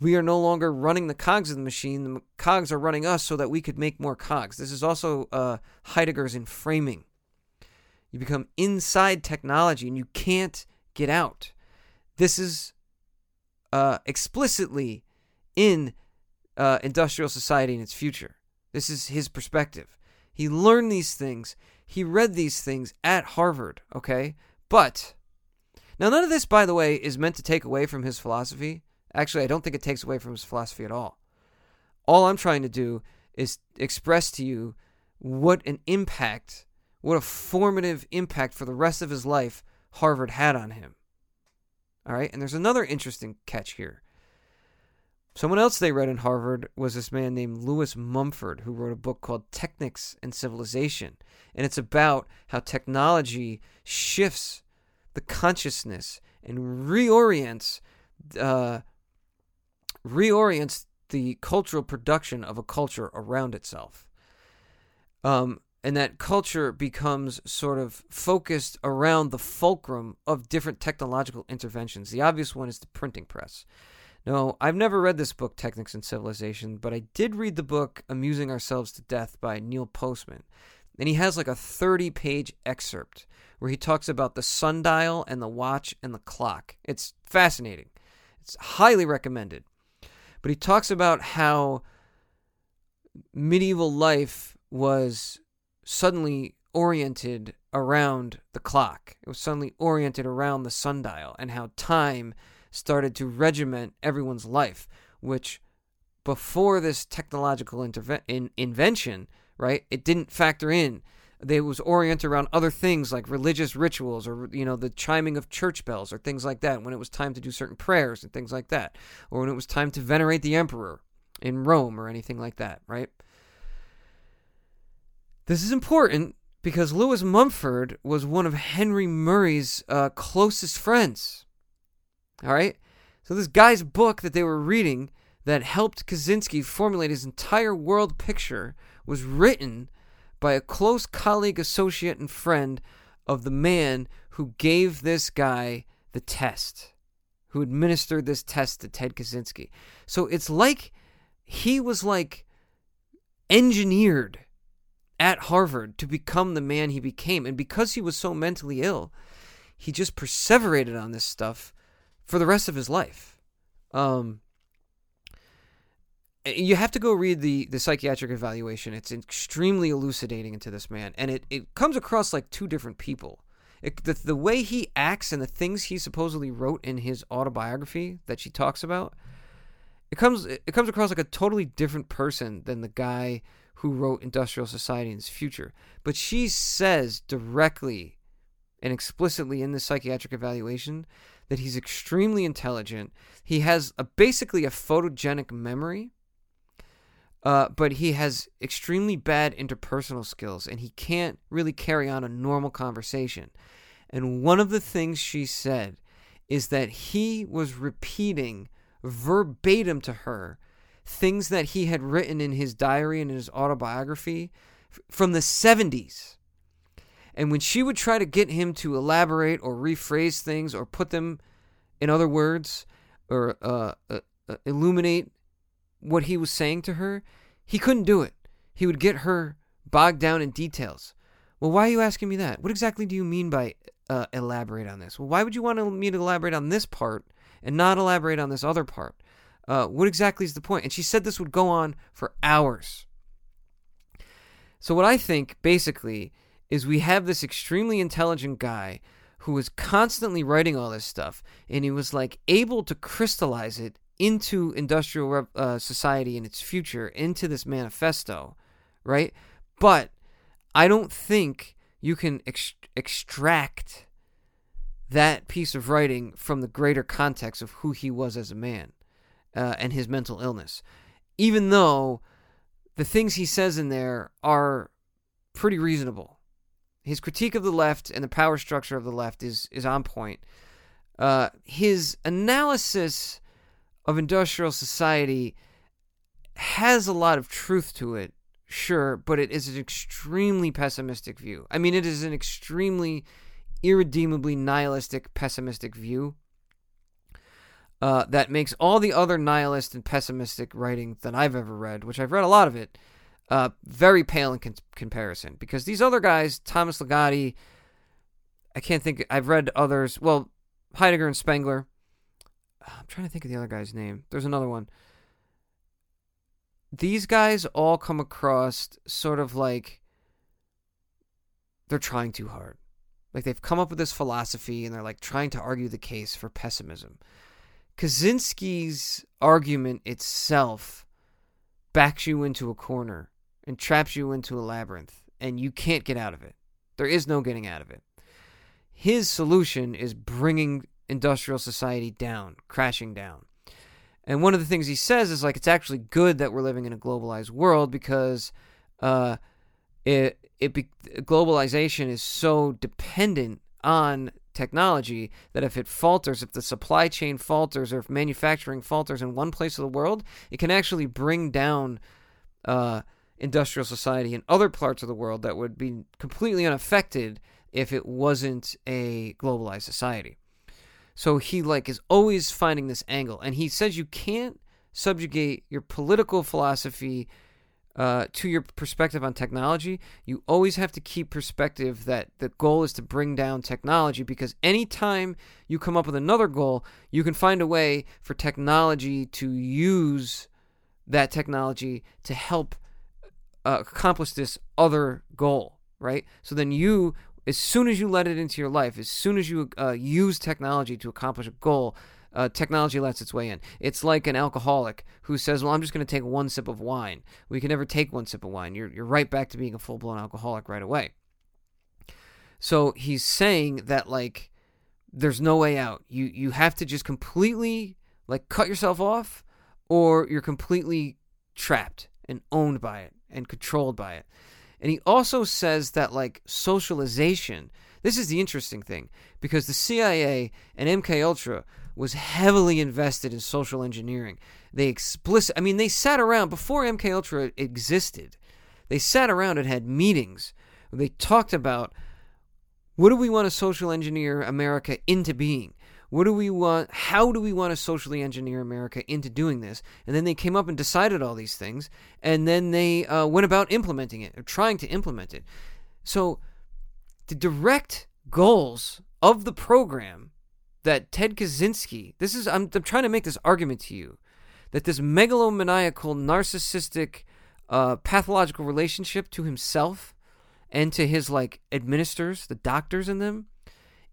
We are no longer running the cogs of the machine. The cogs are running us so that we could make more cogs. This is also uh, Heidegger's enframing. You become inside technology and you can't get out. This is uh, explicitly in uh, industrial society and its future. This is his perspective. He learned these things. He read these things at Harvard, okay? But now, none of this, by the way, is meant to take away from his philosophy. Actually, I don't think it takes away from his philosophy at all. All I'm trying to do is express to you what an impact, what a formative impact for the rest of his life Harvard had on him. All right, and there's another interesting catch here. Someone else they read in Harvard was this man named Lewis Mumford, who wrote a book called Technics and Civilization. And it's about how technology shifts the consciousness and reorients uh, reorients the cultural production of a culture around itself. Um, and that culture becomes sort of focused around the fulcrum of different technological interventions. The obvious one is the printing press. No, I've never read this book, Technics and Civilization, but I did read the book Amusing Ourselves to Death by Neil Postman. And he has like a 30 page excerpt where he talks about the sundial and the watch and the clock. It's fascinating. It's highly recommended. But he talks about how medieval life was suddenly oriented around the clock. It was suddenly oriented around the sundial and how time started to regiment everyone's life, which before this technological interve- in- invention, right, it didn't factor in. They was oriented around other things like religious rituals or you know the chiming of church bells or things like that when it was time to do certain prayers and things like that or when it was time to venerate the emperor in Rome or anything like that, right? This is important because Lewis Mumford was one of Henry Murray's uh, closest friends. All right? So, this guy's book that they were reading that helped Kaczynski formulate his entire world picture was written by a close colleague, associate, and friend of the man who gave this guy the test, who administered this test to Ted Kaczynski. So, it's like he was like engineered at Harvard to become the man he became. And because he was so mentally ill, he just perseverated on this stuff for the rest of his life. Um, you have to go read the, the psychiatric evaluation. It's extremely elucidating into this man, and it, it comes across like two different people. It, the, the way he acts and the things he supposedly wrote in his autobiography that she talks about, it comes it comes across like a totally different person than the guy who wrote Industrial Society and its Future. But she says directly and explicitly in the psychiatric evaluation that he's extremely intelligent. He has a, basically a photogenic memory, uh, but he has extremely bad interpersonal skills and he can't really carry on a normal conversation. And one of the things she said is that he was repeating verbatim to her things that he had written in his diary and in his autobiography from the 70s. And when she would try to get him to elaborate or rephrase things or put them in other words or uh, uh, uh, illuminate what he was saying to her, he couldn't do it. He would get her bogged down in details. Well, why are you asking me that? What exactly do you mean by uh, elaborate on this? Well, why would you want me to elaborate on this part and not elaborate on this other part? Uh, what exactly is the point? And she said this would go on for hours. So, what I think basically is we have this extremely intelligent guy who was constantly writing all this stuff, and he was like able to crystallize it into industrial uh, society and its future, into this manifesto, right? But I don't think you can ex- extract that piece of writing from the greater context of who he was as a man uh, and his mental illness. Even though the things he says in there are pretty reasonable. His critique of the left and the power structure of the left is is on point. uh, his analysis of industrial society has a lot of truth to it, sure, but it is an extremely pessimistic view. I mean, it is an extremely irredeemably nihilistic, pessimistic view uh, that makes all the other nihilist and pessimistic writing that I've ever read, which I've read a lot of it, uh, very pale in con- comparison. Because these other guys, Thomas Ligotti, I can't think, I've read others, well, Heidegger and Spengler. I'm trying to think of the other guy's name. There's another one. These guys all come across sort of like they're trying too hard. Like they've come up with this philosophy and they're like trying to argue the case for pessimism. Kaczynski's argument itself backs you into a corner and traps you into a labyrinth, and you can't get out of it. There is no getting out of it. His solution is bringing industrial society down, crashing down. And one of the things he says is like it's actually good that we're living in a globalized world because uh, it it be, globalization is so dependent on technology that if it falters, if the supply chain falters, or if manufacturing falters in one place of the world, it can actually bring down uh, industrial society in other parts of the world that would be completely unaffected if it wasn't a globalized society. So he like is always finding this angle, and he says you can't subjugate your political philosophy uh, to your perspective on technology, you always have to keep perspective that the goal is to bring down technology because anytime you come up with another goal, you can find a way for technology to use that technology to help uh, accomplish this other goal, right? So then you, as soon as you let it into your life, as soon as you uh, use technology to accomplish a goal, uh, technology lets its way in. It's like an alcoholic who says, "Well, I'm just going to take one sip of wine." We can never take one sip of wine. You're you're right back to being a full blown alcoholic right away. So he's saying that like there's no way out. You you have to just completely like cut yourself off, or you're completely trapped and owned by it and controlled by it. And he also says that like socialization. This is the interesting thing because the CIA and MK Ultra was heavily invested in social engineering. They explicit I mean they sat around before MK Ultra existed. They sat around and had meetings. They talked about what do we want to social engineer America into being? What do we want? How do we want to socially engineer America into doing this? And then they came up and decided all these things, and then they uh, went about implementing it or trying to implement it. So, the direct goals of the program that Ted Kaczynski, this is, I'm, I'm trying to make this argument to you that this megalomaniacal, narcissistic, uh, pathological relationship to himself and to his like administrators, the doctors in them,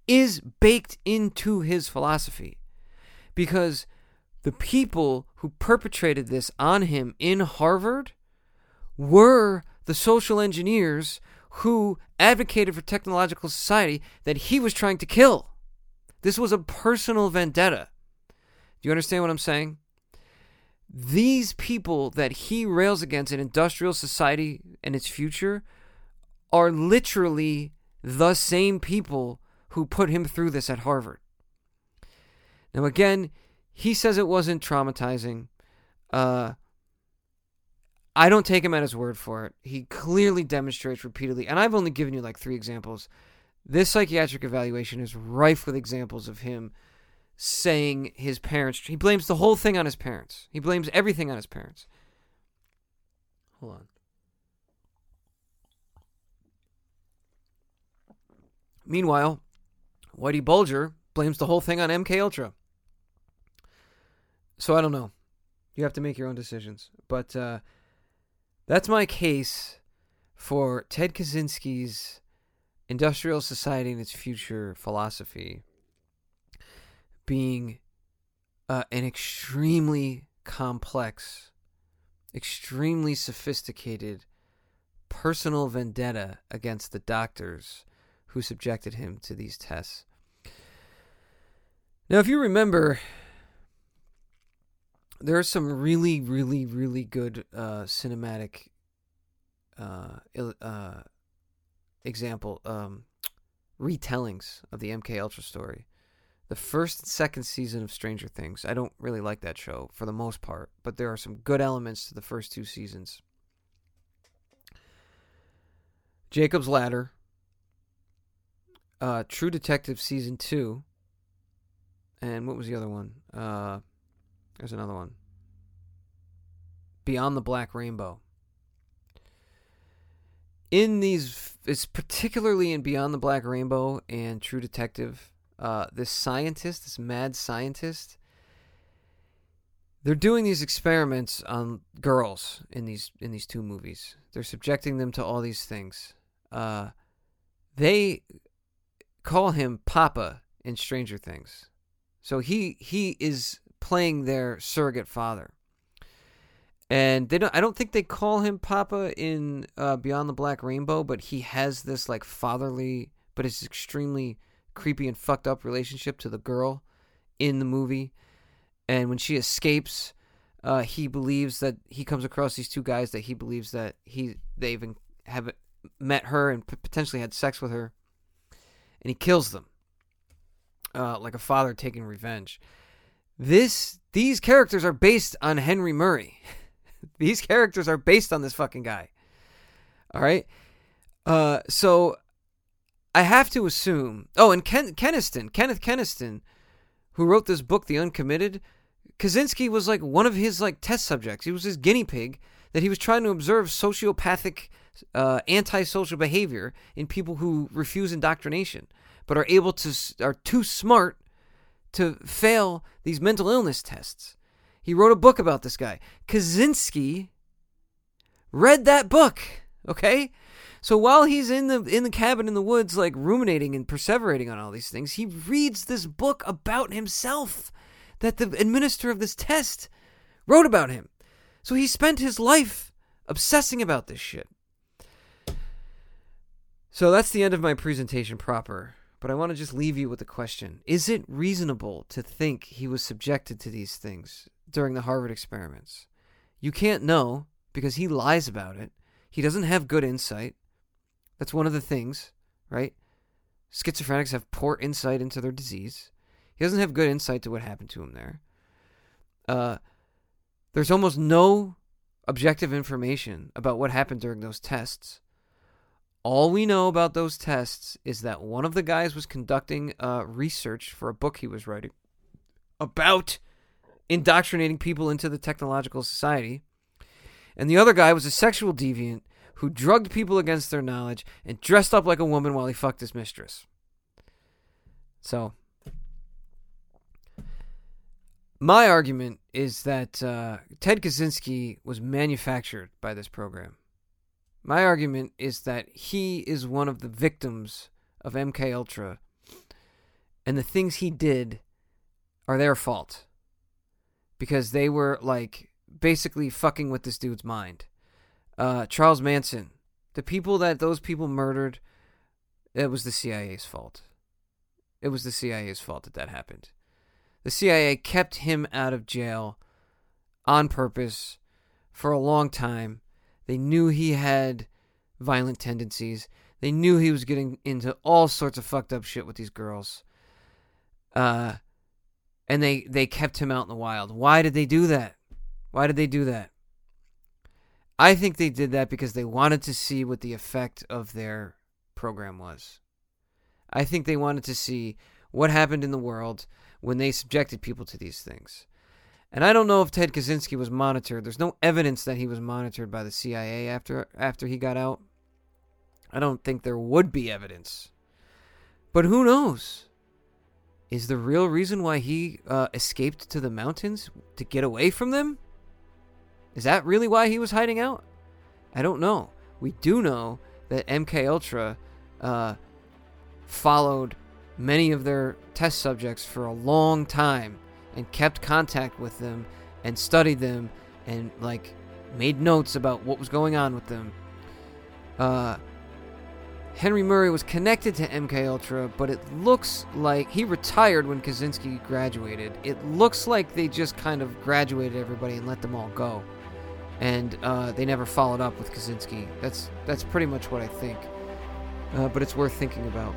is baked into his philosophy. Because the people who perpetrated this on him in Harvard were the social engineers who advocated for technological society that he was trying to kill. This was a personal vendetta. Do you understand what I'm saying? These people that he rails against in industrial society and its future are literally the same people who put him through this at Harvard. Now, again, he says it wasn't traumatizing. Uh, I don't take him at his word for it. He clearly demonstrates repeatedly, and I've only given you like three examples this psychiatric evaluation is rife with examples of him saying his parents. He blames the whole thing on his parents. He blames everything on his parents. Hold on. Meanwhile, Whitey Bulger blames the whole thing on MK Ultra. So I don't know. You have to make your own decisions. But uh, that's my case for Ted Kaczynski's industrial society and its future philosophy being uh, an extremely complex, extremely sophisticated personal vendetta against the doctors who subjected him to these tests. Now, if you remember, there are some really, really, really good uh, cinematic uh, uh, example um, retellings of the MK Ultra story the first and second season of Stranger Things. I don't really like that show for the most part, but there are some good elements to the first two seasons. Jacob's Ladder, uh, True Detective season two, and what was the other one? Uh, there's another one. Beyond the Black Rainbow. In these, it's particularly in Beyond the Black Rainbow and True Detective. Uh, this scientist, this mad scientist, they're doing these experiments on girls in these in these two movies. They're subjecting them to all these things. Uh, they call him Papa in Stranger Things, so he he is playing their surrogate father. And they don't. I don't think they call him Papa in uh, Beyond the Black Rainbow, but he has this like fatherly, but it's extremely creepy and fucked up relationship to the girl in the movie. And when she escapes, uh, he believes that he comes across these two guys that he believes that he they even have met her and potentially had sex with her, and he kills them, uh, like a father taking revenge. This these characters are based on Henry Murray. *laughs* *laughs* these characters are based on this fucking guy. All right. Uh, so I have to assume. Oh, and Ken Keniston, Kenneth Keniston, who wrote this book, The Uncommitted. Kaczynski was like one of his like test subjects. He was his guinea pig that he was trying to observe sociopathic, uh, antisocial behavior in people who refuse indoctrination, but are able to are too smart to fail these mental illness tests. He wrote a book about this guy. Kaczynski read that book. Okay, so while he's in the in the cabin in the woods, like ruminating and perseverating on all these things, he reads this book about himself that the administrator of this test wrote about him. So he spent his life obsessing about this shit. So that's the end of my presentation proper. But I want to just leave you with a question Is it reasonable to think he was subjected to these things during the Harvard experiments? You can't know because he lies about it. He doesn't have good insight. That's one of the things, right? Schizophrenics have poor insight into their disease. He doesn't have good insight to what happened to him there. Uh, there's almost no objective information about what happened during those tests. All we know about those tests is that one of the guys was conducting uh, research for a book he was writing about indoctrinating people into the technological society. And the other guy was a sexual deviant who drugged people against their knowledge and dressed up like a woman while he fucked his mistress. So, my argument is that uh, Ted Kaczynski was manufactured by this program. My argument is that he is one of the victims of MK Ultra, and the things he did are their fault because they were like basically fucking with this dude's mind. Uh, Charles Manson, the people that those people murdered, it was the CIA's fault. It was the CIA's fault that that happened. The CIA kept him out of jail on purpose for a long time. They knew he had violent tendencies. They knew he was getting into all sorts of fucked up shit with these girls. Uh and they they kept him out in the wild. Why did they do that? Why did they do that? I think they did that because they wanted to see what the effect of their program was. I think they wanted to see what happened in the world when they subjected people to these things. And I don't know if Ted Kaczynski was monitored. There's no evidence that he was monitored by the CIA after after he got out. I don't think there would be evidence. But who knows? Is the real reason why he uh, escaped to the mountains to get away from them? Is that really why he was hiding out? I don't know. We do know that MK Ultra uh, followed many of their test subjects for a long time and kept contact with them and studied them and like made notes about what was going on with them. Uh, Henry Murray was connected to MK Ultra, but it looks like he retired when Kaczynski graduated. It looks like they just kind of graduated everybody and let them all go, and uh, they never followed up with Kaczynski. That's that's pretty much what I think, uh, but it's worth thinking about.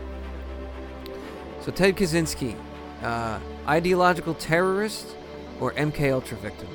So Ted Kaczynski, uh, ideological terrorist or MK Ultra victim?